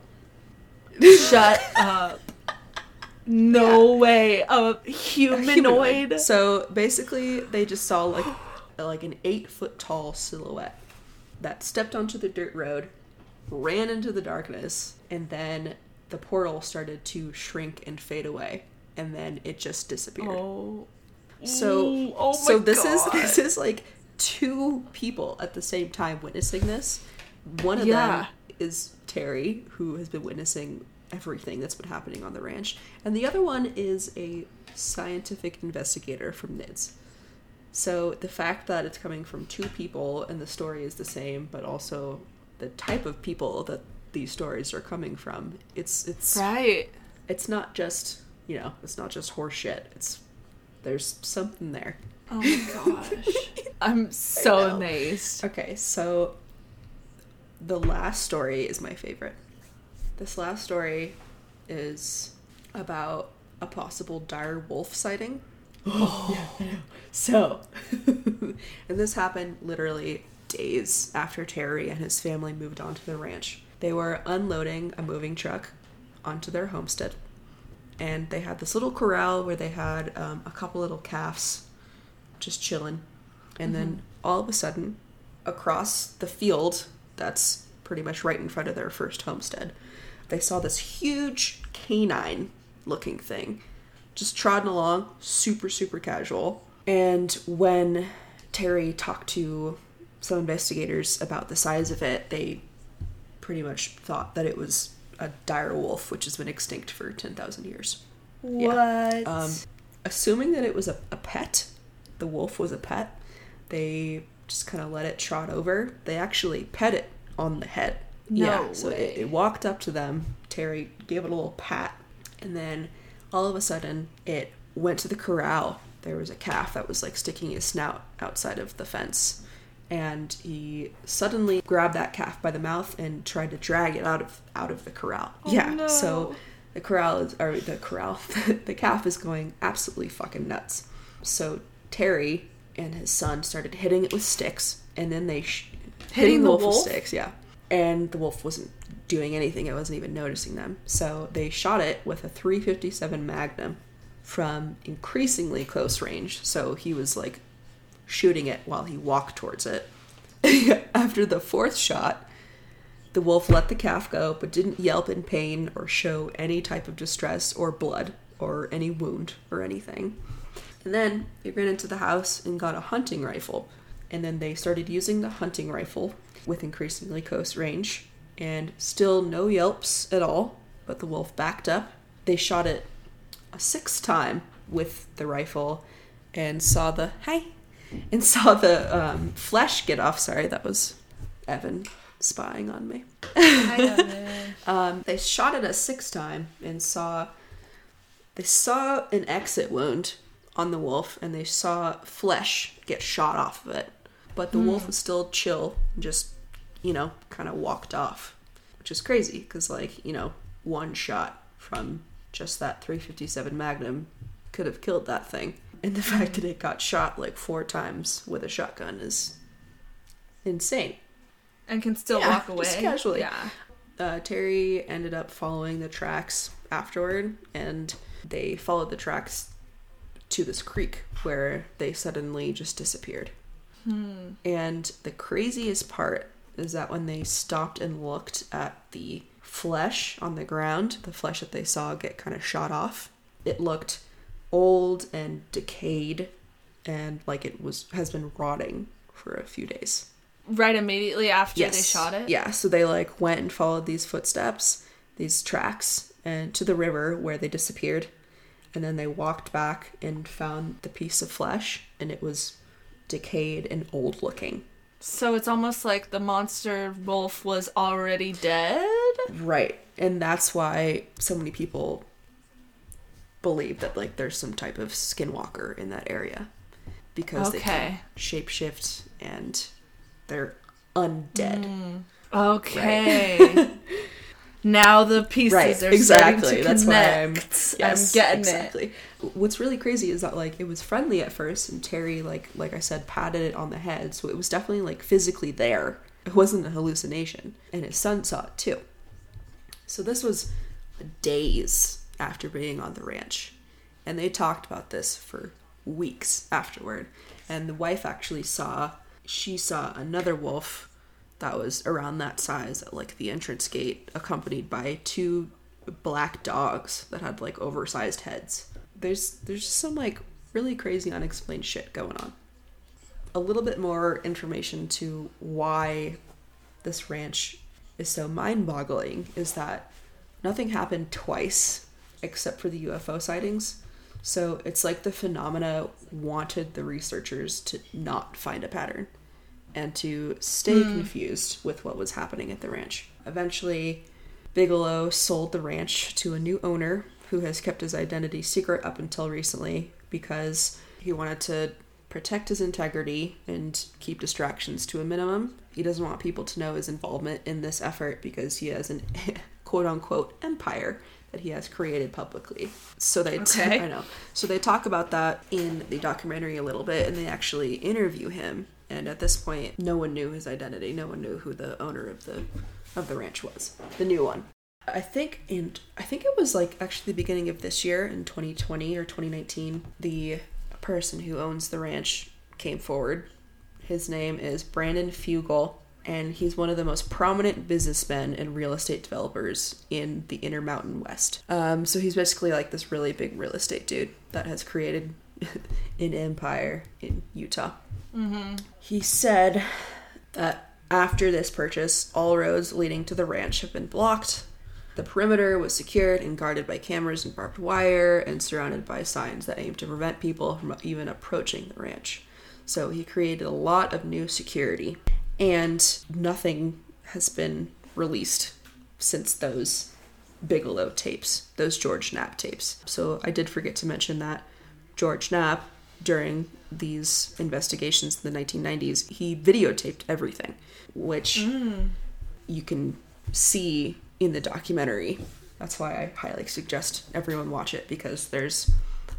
S2: Shut up. No way. A
S1: A
S2: humanoid.
S1: So basically, they just saw like like an eight foot tall silhouette that stepped onto the dirt road, ran into the darkness, and then the portal started to shrink and fade away, and then it just disappeared.
S2: Oh.
S1: So
S2: Ooh, oh my
S1: so this is this is like two people at the same time witnessing this. One of
S2: Yeah.
S1: them is Terry, who has been witnessing everything that's been happening on the ranch, and the other one is a scientific investigator from NIDS. So the fact that it's coming from two people and the story is the same, but also the type of people that these stories are coming from, it's it's
S2: Right.
S1: it's not just you know it's not just horse shit. It's there's something there.
S2: Oh my gosh. I'm so amazed.
S1: Okay, so the last story is my favorite. This last story is about a possible dire wolf sighting. Oh, yeah, I know. So, and this happened literally days after Terry and his family moved onto the ranch. They were unloading a moving truck onto their homestead, and they had this little corral where they had um, a couple little calves just chilling. And then all of a sudden, across the field that's pretty much right in front of their first homestead, they saw this huge canine looking thing just trotting along, super, super casual. And when Terry talked to some investigators about the size of it, they pretty much thought that it was a dire wolf, which has been extinct for 10,000 years.
S2: What?
S1: Um, assuming that it was a, a pet, the wolf was a pet, they just kind of let it trot over. They actually pet it on the head.
S2: No
S1: yeah, so it, it walked up to them. Terry gave it a little pat, and then all of a sudden it went to the corral. There was a calf that was like sticking his snout outside of the fence. And he suddenly grabbed that calf by the mouth and tried to drag it out of out of the corral.
S2: Oh,
S1: yeah,
S2: no.
S1: so the corral is or the corral the calf is going absolutely fucking nuts so terry and his son started hitting it with sticks and then they sh-
S2: Hitting the
S1: wolf,
S2: wolf?
S1: with sticks yeah and the wolf wasn't doing anything it wasn't even noticing them so they shot it with a 357 magnum from increasingly close range so he was like shooting it while he walked towards it after the fourth shot the wolf let the calf go, but didn't yelp in pain or show any type of distress or blood or any wound or anything. And then they ran into the house and got a hunting rifle. And then they started using the hunting rifle with increasingly close range. And still no yelps at all, but the wolf backed up. They shot it a sixth time with the rifle and saw the, hey, and saw the um, flesh get off. Sorry, that was Evan spying on me. Um, they shot it a sixth time and saw they saw an exit wound on the wolf and they saw flesh get shot off of it. But the wolf was still chill just, you know, kind of walked off, which is crazy because, like, you know, one shot from just that 357 Magnum could have killed that thing. And the fact that it got shot like four times with a shotgun is insane.
S2: and can still
S1: Yeah,
S2: walk away.
S1: just casually.
S2: Yeah.
S1: uh, Terry ended up following the tracks afterward, and they followed the tracks to this creek where they suddenly just disappeared. Hmm. And the craziest part is that when they stopped and looked at the flesh on the ground, the flesh that they saw get kind of shot off, it looked old and decayed and like it was has been rotting for a few days.
S2: Right immediately after they shot it?
S1: Yeah, so they like went and followed these footsteps, these tracks, and to the river where they disappeared. And then they walked back and found the piece of flesh, and it was decayed and old looking.
S2: So it's almost like the monster wolf was already dead?
S1: Right. And that's why so many people believe that like there's some type of skinwalker in that area. Because they
S2: Okay.
S1: can shapeshift and they're undead. Hmm.
S2: Okay. now the pieces
S1: right
S2: are
S1: exactly
S2: starting to
S1: that's why i'm
S2: connect.
S1: yes,
S2: I'm getting
S1: exactly. What's really crazy is that like it was friendly at first and terry like like i said patted it on the head so it was definitely like physically there. It wasn't a hallucination and his son saw it too. So this was days after being on the ranch and they talked about this for weeks afterward. And the wife actually saw she saw another wolf that was around that size at like the entrance gate accompanied by two black dogs that had like oversized heads. There's there's some like really crazy unexplained shit going on. A little bit more information to why this ranch is so mind-boggling is that nothing happened twice except for the UFO sightings. So it's like the phenomena wanted the researchers to not find a pattern and to stay hmm. confused with what was happening at the ranch. Eventually, Bigelow sold the ranch to a new owner who has kept his identity secret up until recently because he wanted to protect his integrity and keep distractions to a minimum. He doesn't want people to know his involvement in this effort because he has an quote unquote empire that he has created publicly. So they
S2: Okay.
S1: I know. So they talk about that in the documentary a little bit and they actually interview him and at this point no one knew his identity. No one knew who the owner of the of the ranch was. The new one. I think and I think it was like actually the beginning of this year in 2020 or 2019 the person who owns the ranch came forward. His name is Brandon Fugal and he's one of the most prominent businessmen and real estate developers in the Intermountain West. Um, so he's basically like this really big real estate dude that has created an empire in Utah. Mm-hmm. He said that after this purchase, all roads leading to the ranch have been blocked. The perimeter was secured and guarded by cameras and barbed wire and surrounded by signs that aim to prevent people from even approaching the ranch. So he created a lot of new security, and nothing has been released since those Bigelow tapes, those George Knapp tapes. So I did forget to mention that George Knapp, during these investigations in the 1990s, he videotaped everything, which mm. you can see in the documentary. That's why I highly suggest everyone watch it because there's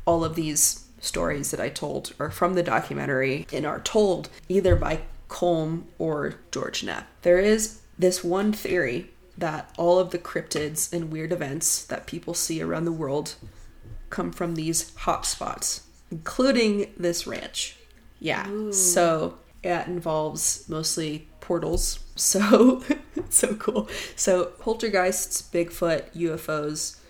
S1: all of these stories that I told are from the documentary and are told either by Colm or George Knapp. There is this one theory that all of the cryptids and weird events that people see around the world come from these hotspots, including this ranch. Yeah. So it involves mostly portals. So so cool. So poltergeists, Bigfoot, UFOs,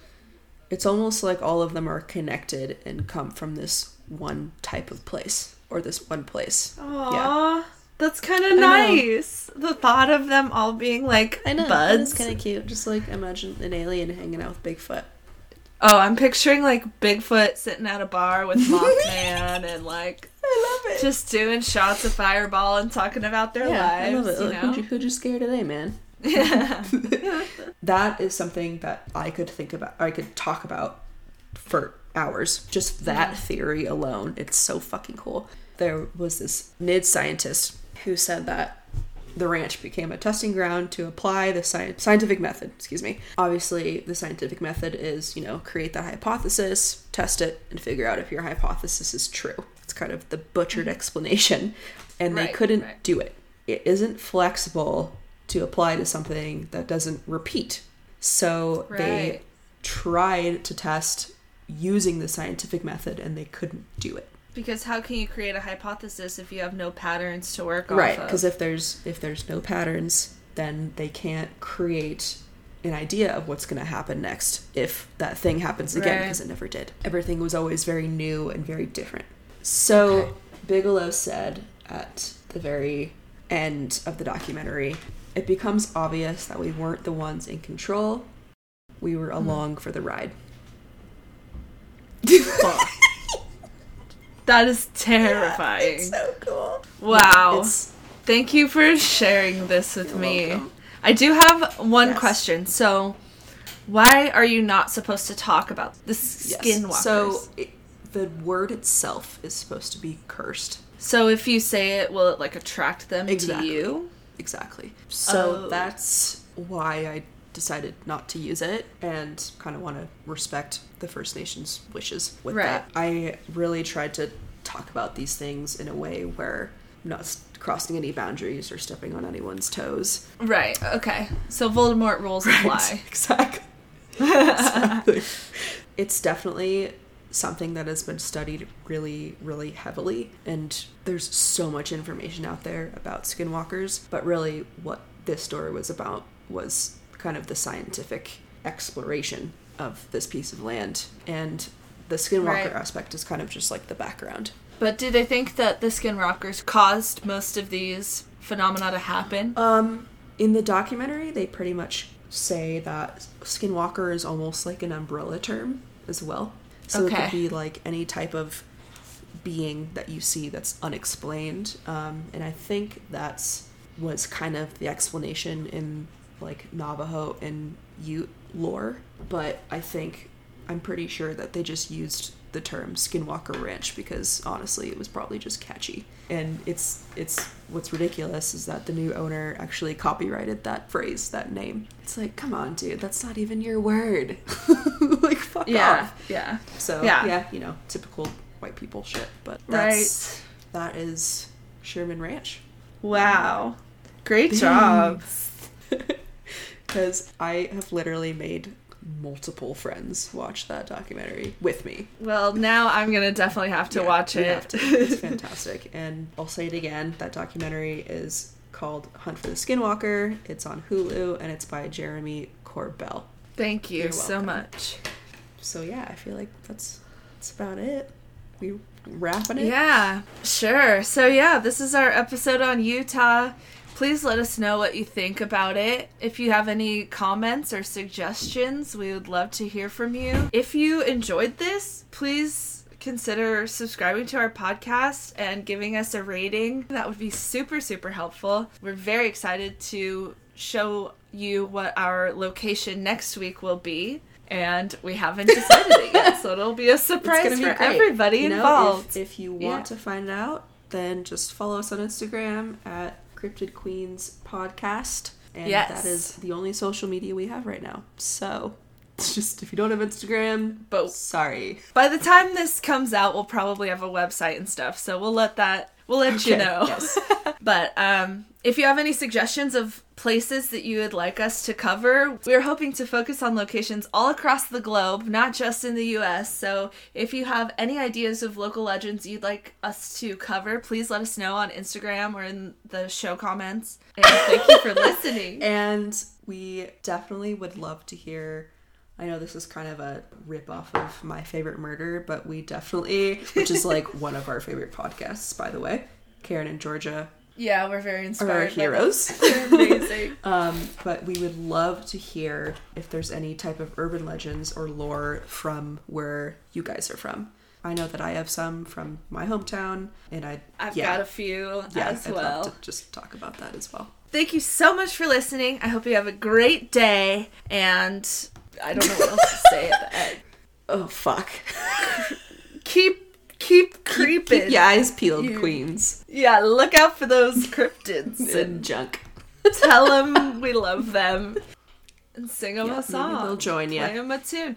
S1: it's almost like all of them are connected and come from this one type of place or this one place.
S2: Aw, that's kind of nice. The thought of them all being like I buds.
S1: It's kind of cute. Just like imagine an alien hanging out with Bigfoot.
S2: Oh, I'm picturing like Bigfoot sitting at a bar with Mothman and like
S1: I love it.
S2: just doing shots of Fireball and talking about their
S1: yeah, I love
S2: lives.
S1: it.
S2: You
S1: Like,
S2: know?
S1: who'd, you, who'd you scare today, man? that is something that I could think about, I could talk about for hours. Just that theory alone, it's so fucking cool. There was this NID scientist who said that the ranch became a testing ground to apply the sci- scientific method. Excuse me. Obviously, the scientific method is, you know, create the hypothesis, test it, and figure out if your hypothesis is true. It's kind of the butchered mm-hmm. explanation, and they
S2: Right,
S1: couldn't
S2: right.
S1: do it. It isn't flexible to apply to something that doesn't repeat. So they tried to test using the scientific method, and they couldn't do it.
S2: Because how can you create a hypothesis if you have no patterns to work on
S1: right
S2: off of?
S1: because if there's if there's no patterns then they can't create an idea of what's going to happen next if that thing happens again
S2: Right.
S1: because it never did everything was always very new and very different so
S2: Okay.
S1: bigelow said at the very end of the documentary it becomes obvious that we weren't the ones in control we were
S2: Hmm.
S1: along for the ride
S2: Fuck. that is terrifying.
S1: it's so cool
S2: wow.
S1: it's
S2: Thank you for sharing this with
S1: You're
S2: me.
S1: welcome.
S2: I do have one
S1: Yes.
S2: question. So, why are you not supposed to talk about the
S1: yes.
S2: skinwalkers?
S1: so it, the word itself is supposed to be cursed
S2: So if you say it, will it like attract them
S1: Exactly.
S2: to you?
S1: Exactly. So
S2: Oh.
S1: that's why I decided not to use it and kind of want to respect the First Nations wishes with
S2: Right.
S1: that. I really tried to talk about these things in a way where I'm not crossing any boundaries or stepping on anyone's toes.
S2: Right. Okay. So Voldemort rules apply.
S1: exactly. exactly. It's definitely something that has been studied really, really heavily, and there's so much information out there about skinwalkers. But really, what this story was about was kind of the scientific exploration of this piece of land, and the skinwalker
S2: Right.
S1: aspect is kind of just like the background.
S2: But do they think that the Skinwalkers caused most of these phenomena to happen?
S1: Um, in the documentary, they pretty much say that skinwalker is almost like an umbrella term as well. So it could be like any type of being that you see that's unexplained. Um, and I think that's was kind of the explanation in like Navajo and Ute lore. But I think I'm pretty sure that they just used the term Skinwalker Ranch because honestly it was probably just catchy. And it's it's what's ridiculous is that the new owner actually copyrighted that phrase, that name. It's like, come on, dude, that's not even your word. like fuck off.
S2: Yeah.
S1: So
S2: Yeah.
S1: yeah. you know, typical white people shit. But
S2: Right.
S1: that's that is Sherman Ranch.
S2: Wow. Great job.
S1: Because I have literally made multiple friends watch that documentary with me.
S2: Well, now I'm gonna definitely have to
S1: Yeah,
S2: watch it.
S1: have to. It's fantastic. And I'll say it again that documentary is called Hunt for the Skinwalker. It's on Hulu and it's by Jeremy Corbell.
S2: Thank you so much.
S1: So yeah, I feel like that's that's about it. We wrapping it.
S2: Yeah, sure. So, yeah, this is our episode on Utah. Please let us know what you think about it. If you have any comments or suggestions, we would love to hear from you. If you enjoyed this, please consider subscribing to our podcast and giving us a rating. That would be super, super helpful. We're very excited to show you what our location next week will be. And we haven't decided it yet, so it'll be a surprise
S1: be
S2: for
S1: great.
S2: everybody
S1: You know,
S2: involved.
S1: If, if you want
S2: Yeah.
S1: to find out, then just follow us on Instagram at Cryptid Queens Podcast. And
S2: Yes.
S1: that is the only social media we have right now. So just if you don't have Instagram,
S2: But-
S1: sorry.
S2: By the time this comes out, we'll probably have a website and stuff, so we'll let that we'll let you know.
S1: yes.
S2: but um, if you have any suggestions of places that you would like us to cover, we're hoping to focus on locations all across the globe, not just in the US. So if you have any ideas of local legends you'd like us to cover, please let us know on Instagram or in the show comments. And thank you for listening.
S1: And we definitely would love to hear. I know this is kind of a rip off of my favorite murder, but we definitely, which is like one of our favorite podcasts, by the way. Karen and Georgia
S2: Yeah, we're very
S1: are our
S2: inspired. by
S1: heroes.
S2: They're amazing.
S1: Um, but we would love to hear if there's any type of urban legends or lore from where you guys are from. I know that I have some from my hometown, and I
S2: I've
S1: yeah,
S2: got a few
S1: yeah,
S2: as
S1: I'd
S2: well.
S1: love to just talk about that as well.
S2: Thank you so much for listening. I hope you have a great day. And I don't know what else to say at the end.
S1: Oh fuck!
S2: Keep keep creeping.
S1: Keep your eyes peeled,
S2: You-
S1: queens
S2: Yeah, look out for those cryptids
S1: and junk.
S2: tell them we love them. And sing them
S1: Yeah,
S2: a song.
S1: they'll join you.
S2: Play them a tune.